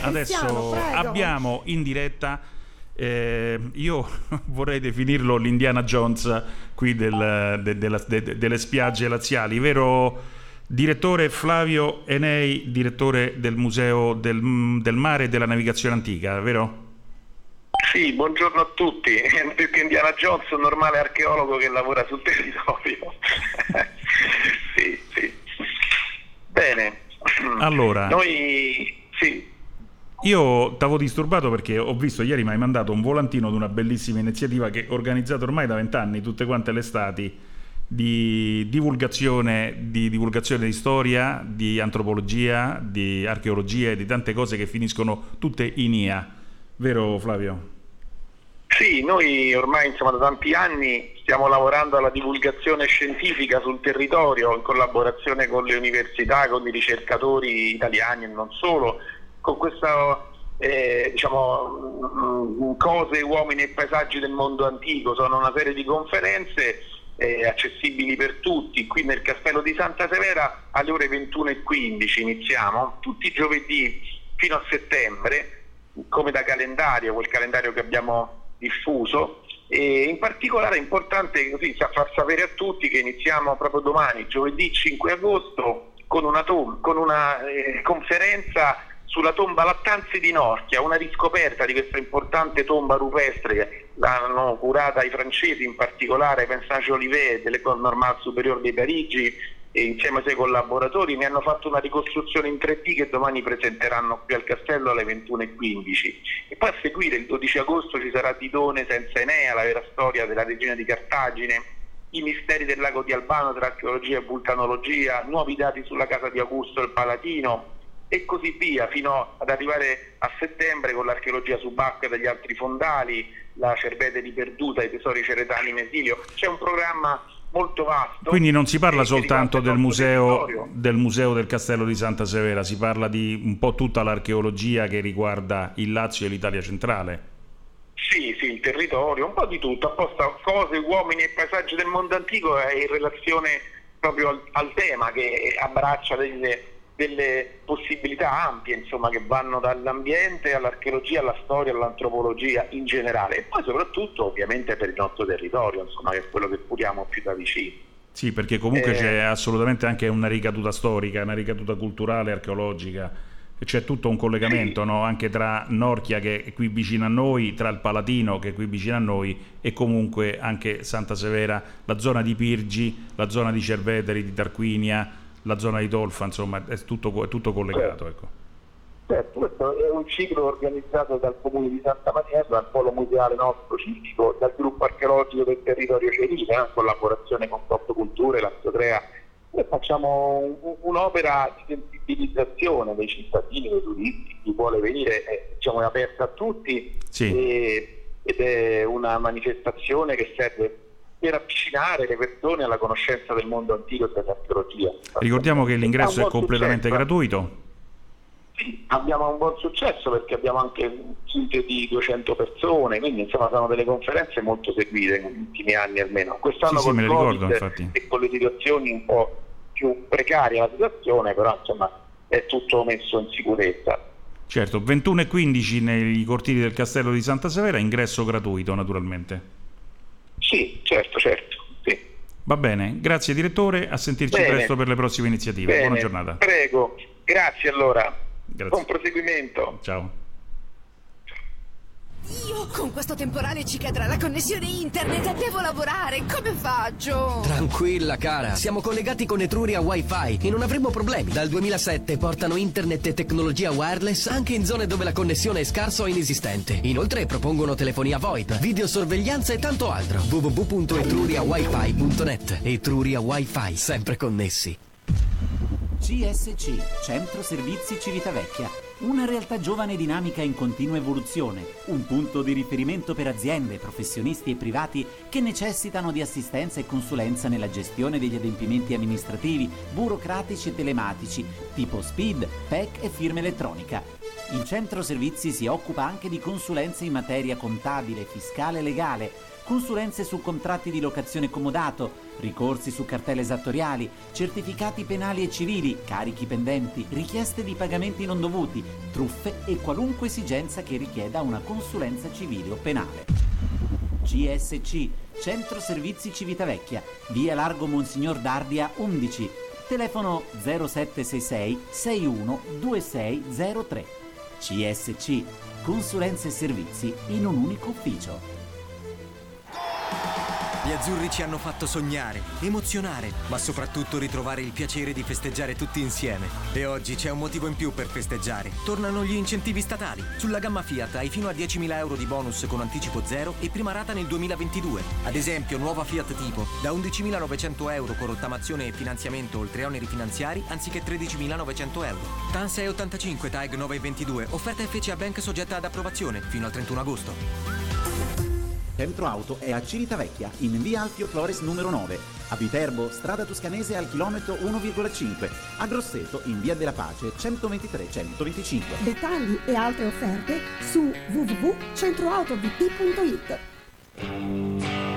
Adesso Cristiano, abbiamo in diretta, eh, io vorrei definirlo l'Indiana Jones qui del- de- della- de- delle spiagge laziali, vero direttore Flavio Enei, direttore del Museo del, del Mare e della Navigazione Antica, vero? Sì, buongiorno a tutti. Più che Indiana Jones, un normale archeologo che lavora sul territorio. sì, sì. Bene. Allora. Noi sì, Io t'avevo disturbato perché ho visto ieri mi hai mandato un volantino di una bellissima iniziativa che organizzata ormai da vent'anni, tutte quante le estati, di divulgazione, di divulgazione di storia, di antropologia, di archeologia e di tante cose che finiscono tutte in IA. Vero Flavio? Sì, noi ormai insomma, da tanti anni stiamo lavorando alla divulgazione scientifica sul territorio in collaborazione con le università, con i ricercatori italiani e non solo, con questa eh, diciamo, mm, cose, uomini e paesaggi del mondo antico. Sono una serie di conferenze eh, accessibili per tutti. Qui nel Castello di Santa Severa alle ore 21.15 iniziamo, tutti i giovedì fino a settembre come da calendario, quel calendario che abbiamo diffuso e in particolare è importante così far sapere a tutti che iniziamo proprio domani, giovedì 5 agosto, con una, tom- con una eh, conferenza sulla tomba Lattanzi di Norchia, una riscoperta di questa importante tomba rupestre che l'hanno curata i francesi, in particolare Pensage Olivet dell'École Normale Supérieure di Parigi insieme ai suoi collaboratori ne hanno fatto una ricostruzione in 3D che domani presenteranno qui al castello alle 21.15 e poi a seguire il 12 agosto ci sarà Didone senza Enea, la vera storia della regina di Cartagine, i misteri del lago di Albano tra archeologia e vulcanologia, nuovi dati sulla casa di Augusto il Palatino e così via fino ad arrivare a settembre con l'archeologia subacquea degli altri fondali, la Cervete riperduta, i tesori ceretani in esilio. C'è un programma molto vasto. Quindi non si parla eh, soltanto del museo, del museo del Castello di Santa Severa, si parla di un po' tutta l'archeologia che riguarda il Lazio e l'Italia centrale. Sì, sì, il territorio, un po' di tutto, apposta cose, uomini e paesaggi del mondo antico è in relazione proprio al, al tema che abbraccia delle, delle possibilità ampie, insomma, che vanno dall'ambiente all'archeologia, alla storia, all'antropologia in generale e poi soprattutto ovviamente per il nostro territorio, insomma, che è quello che curiamo più da vicino. Sì, perché comunque Eh. c'è assolutamente anche una ricaduta storica, una ricaduta culturale, archeologica. C'è tutto un collegamento no? anche tra Norchia che è qui vicino a noi, tra il Palatino che è qui vicino a noi e comunque anche Santa Severa, la zona di Pirgi, la zona di Cerveteri, di Tarquinia, la zona di Tolfa, insomma è tutto, è tutto collegato. Ecco. Certo, questo è un ciclo organizzato dal Comune di Santa Maria, dal Polo Museale nostro civico, dal gruppo archeologico del territorio Cerina, in collaborazione con Top Culture, la Sotrea, e facciamo un- un'opera di sensibilizzazione dei cittadini, dei turisti, chi vuole venire è, diciamo, è aperta a tutti Sì. e- ed è una manifestazione che serve per avvicinare le persone alla conoscenza del mondo antico e dell'archeologia. Ricordiamo che l'ingresso è un completamente successo. gratuito. abbiamo un buon successo perché abbiamo anche site di 200 persone, quindi insomma sono delle conferenze molto seguite negli ultimi anni almeno. Quest'anno Sì, sì, con Covid ricordo, e con le situazioni un po' più precarie la situazione, però insomma è tutto messo in sicurezza. Certo, 21 e 15 nei cortili del Castello di Santa Severa, ingresso gratuito naturalmente. Sì, certo, certo. Sì. Va bene, grazie direttore, a sentirci Bene. presto per le prossime iniziative. Bene, Buona giornata. Prego, grazie allora. Grazie. Buon proseguimento. Ciao. Io con questo temporale ci cadrà la connessione internet. Devo lavorare. Come faccio? Tranquilla cara, siamo collegati con Etruria Wi-Fi e non avremo problemi. Dal 2007 portano internet e tecnologia wireless anche in zone dove la connessione è scarsa o inesistente. Inoltre propongono telefonia VoIP, videosorveglianza e tanto altro. www.etruriawifi.net Etruria Wi-Fi, sempre connessi. CSC, Centro Servizi Civitavecchia, una realtà giovane e dinamica in continua evoluzione, un punto di riferimento per aziende, professionisti e privati che necessitano di assistenza e consulenza nella gestione degli adempimenti amministrativi, burocratici e telematici, tipo SPID, PEC e firma elettronica. Il Centro Servizi si occupa anche di consulenze in materia contabile, fiscale e legale, consulenze su contratti di locazione comodato, ricorsi su cartelle esattoriali, certificati penali e civili, carichi pendenti, richieste di pagamenti non dovuti, truffe e qualunque esigenza che richieda una consulenza civile o penale. CSC, Centro Servizi Civitavecchia, via Largo Monsignor Dardia 11, telefono 0766 61 2603. CSC, consulenze e servizi in un unico ufficio. Gli azzurri ci hanno fatto sognare, emozionare, ma soprattutto ritrovare il piacere di festeggiare tutti insieme. E oggi c'è un motivo in più per festeggiare. Tornano gli incentivi statali. Sulla gamma Fiat hai fino a 10.000 euro di bonus con anticipo zero e prima rata nel 2022. Ad esempio, nuova Fiat Tipo da 11.900 euro con rottamazione e finanziamento oltre oneri finanziari anziché 13.900 euro. TAN 685 TAG 922, offerta FCA Bank soggetta ad approvazione fino al 31 agosto. Centro Auto è a Civitavecchia, in via Alfio Flores numero 9, a Viterbo, strada toscanese al chilometro 1,5, a Grosseto, in via della Pace 123-125. Dettagli e altre offerte su www.centroautovp.it.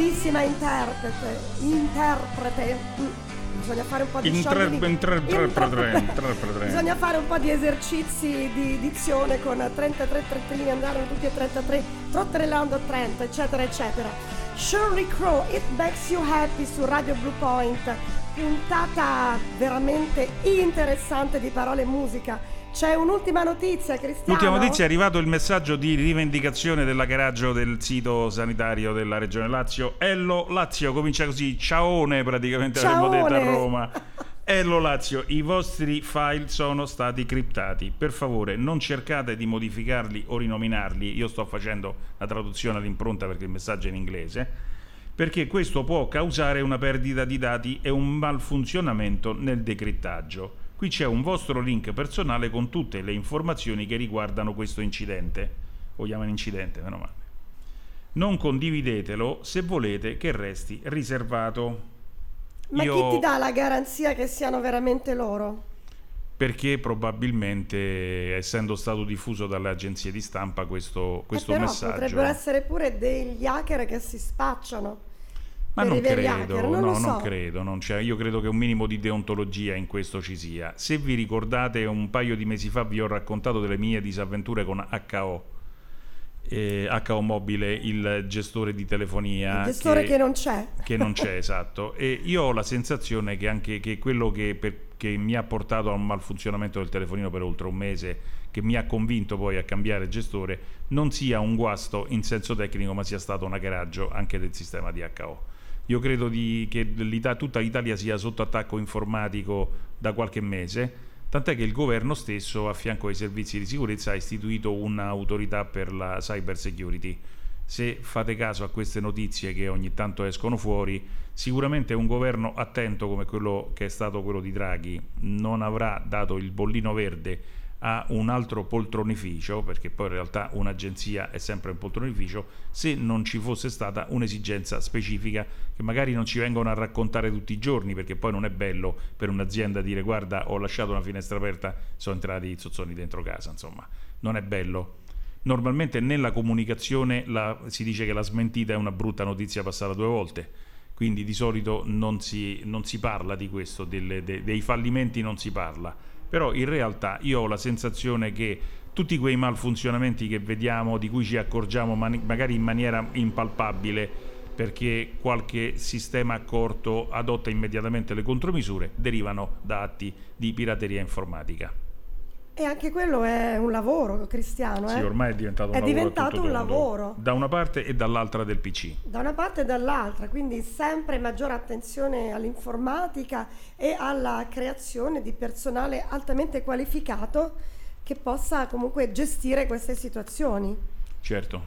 grandissima interprete, interprete. Bisogna fare un po' di Intre- sciogli- intre- interprete. Bisogna fare un po' di esercizi di dizione con 33 trettini, andarono tutti e 33, trotterellando 30, eccetera, eccetera. Shirley Crow, It Makes You Happy su Radio Blue Point, puntata veramente interessante di parole e musica. C'è un'ultima notizia, Cristiano. L'ultima notizia è arrivato il messaggio di rivendicazione dell'hackeraggio del sito sanitario della regione Lazio. Ello Lazio comincia così, ciaone praticamente avremmo detto a Ciaone. Roma. Ello Lazio, i vostri file sono stati criptati. Per favore, non cercate di modificarli o rinominarli. Io sto facendo la traduzione all'impronta perché il messaggio è in inglese. Perché questo può causare una perdita di dati e un malfunzionamento nel decrittaggio. Qui c'è un vostro link personale con tutte le informazioni che riguardano questo incidente. Vogliamo un incidente, meno male. Non condividetelo se volete che resti riservato. Ma Io- chi ti dà la garanzia che siano veramente loro? perché probabilmente essendo stato diffuso dalle agenzie di stampa questo, questo Eh, però messaggio potrebbero essere pure degli hacker che si spacciano. Ma non credo, non no, so. non credo non c'è. io credo che un minimo di deontologia in questo ci sia se vi ricordate un paio di mesi fa vi ho raccontato delle mie disavventure con HO eh, HO Mobile il gestore di telefonia Il gestore che non c'è. che non c'è, esatto. E io ho la sensazione che anche che quello che, per- che mi ha portato a un malfunzionamento del telefonino per oltre un mese, che mi ha convinto poi a cambiare gestore, non sia un guasto in senso tecnico, ma sia stato un hackeraggio anche del sistema di HO. Io credo di- che tutta l'Italia sia sotto attacco informatico da qualche mese, tant'è che il governo stesso, a fianco ai servizi di sicurezza, ha istituito un'autorità per la cyber security. Se fate caso a queste notizie che ogni tanto escono fuori, sicuramente un governo attento come quello che è stato quello di Draghi non avrà dato il bollino verde a un altro poltronificio, perché poi in realtà un'agenzia è sempre un poltronificio, se non ci fosse stata un'esigenza specifica che magari non ci vengono a raccontare tutti i giorni, perché poi non è bello per un'azienda dire guarda ho lasciato una finestra aperta, sono entrati i zozzoni dentro casa, insomma, non è bello. Normalmente nella comunicazione la- si dice che la smentita è una brutta notizia passata due volte, quindi di solito non si, non si parla di questo, delle- de- dei fallimenti non si parla, però in realtà io ho la sensazione che tutti quei malfunzionamenti che vediamo, di cui ci accorgiamo mani- magari in maniera impalpabile, perché qualche sistema accorto adotta immediatamente le contromisure, derivano da atti di pirateria informatica. E anche quello è un lavoro, Cristiano. Sì, eh? ormai è diventato un È lavoro diventato un lavoro. Da una parte e dall'altra del PC. Da una parte e dall'altra, quindi sempre maggiore attenzione all'informatica e alla creazione di personale altamente qualificato che possa comunque gestire queste situazioni. Certo.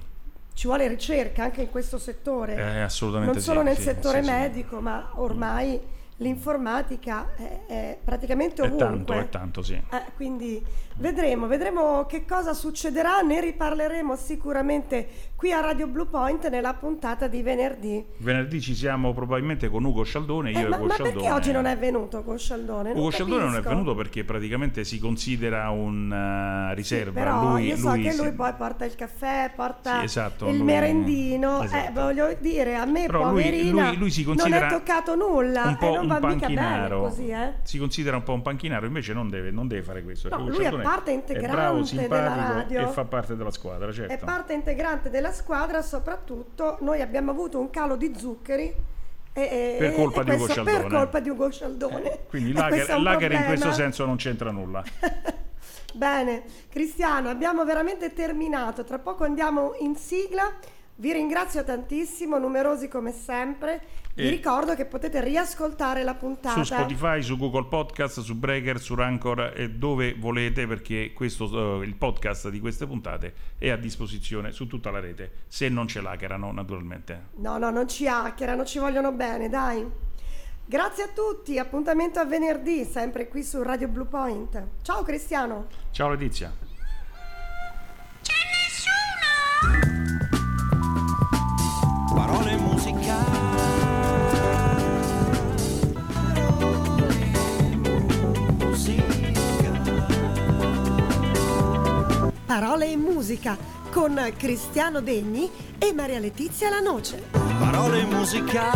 Ci vuole ricerca anche in questo settore. Eh, assolutamente non sì, solo nel sì, settore sì, sì. medico, ma ormai l'informatica è, è praticamente È ovunque. tanto, è tanto, sì. Eh, quindi vedremo, vedremo che cosa succederà, ne riparleremo sicuramente qui a Radio Blue Point nella puntata di venerdì. Venerdì ci siamo probabilmente con Ugo Scialdone, io Eh, e ma, Ugo ma Scialdone. perché oggi non è venuto con Scialdone? Ugo Non Scialdone non è venuto perché praticamente si considera una riserva. Però lui, io so lui che lui poi porta il caffè, porta Sì, esatto, il lui- merendino. esatto. Eh, voglio dire, a me, Però poverina, lui- lui si non considera è toccato nulla. un po' e non un va mica bene panchinaro. così, eh. Si considera un po' un panchinaro, invece non deve, non deve fare questo. No, Ugo lui parte integrante bravo, della radio. e fa parte della squadra, certo. È parte integrante della squadra, soprattutto noi abbiamo avuto un calo di zuccheri. e- Per colpa e di Ugo questo Per colpa di Ugo Scialdone. Quindi E Lager, Lager in questo senso non c'entra nulla. Bene, Cristiano, abbiamo veramente terminato. Tra poco andiamo in sigla. Vi ringrazio tantissimo, numerosi come sempre. Vi ricordo che potete riascoltare la puntata. Su Spotify, su Google Podcast, su Breaker, su Rancor e dove volete perché questo, eh, il podcast di queste puntate è a disposizione su tutta la rete, se non ce l'hackerano naturalmente. No, no, non ci hackerano, ci vogliono bene, dai. Grazie a tutti, appuntamento a venerdì, sempre qui su Radio Blue Point. Ciao Cristiano. Ciao Letizia. Parole Parole e musica con Cristiano Degni e Maria Letizia Lanoce. Parole e musica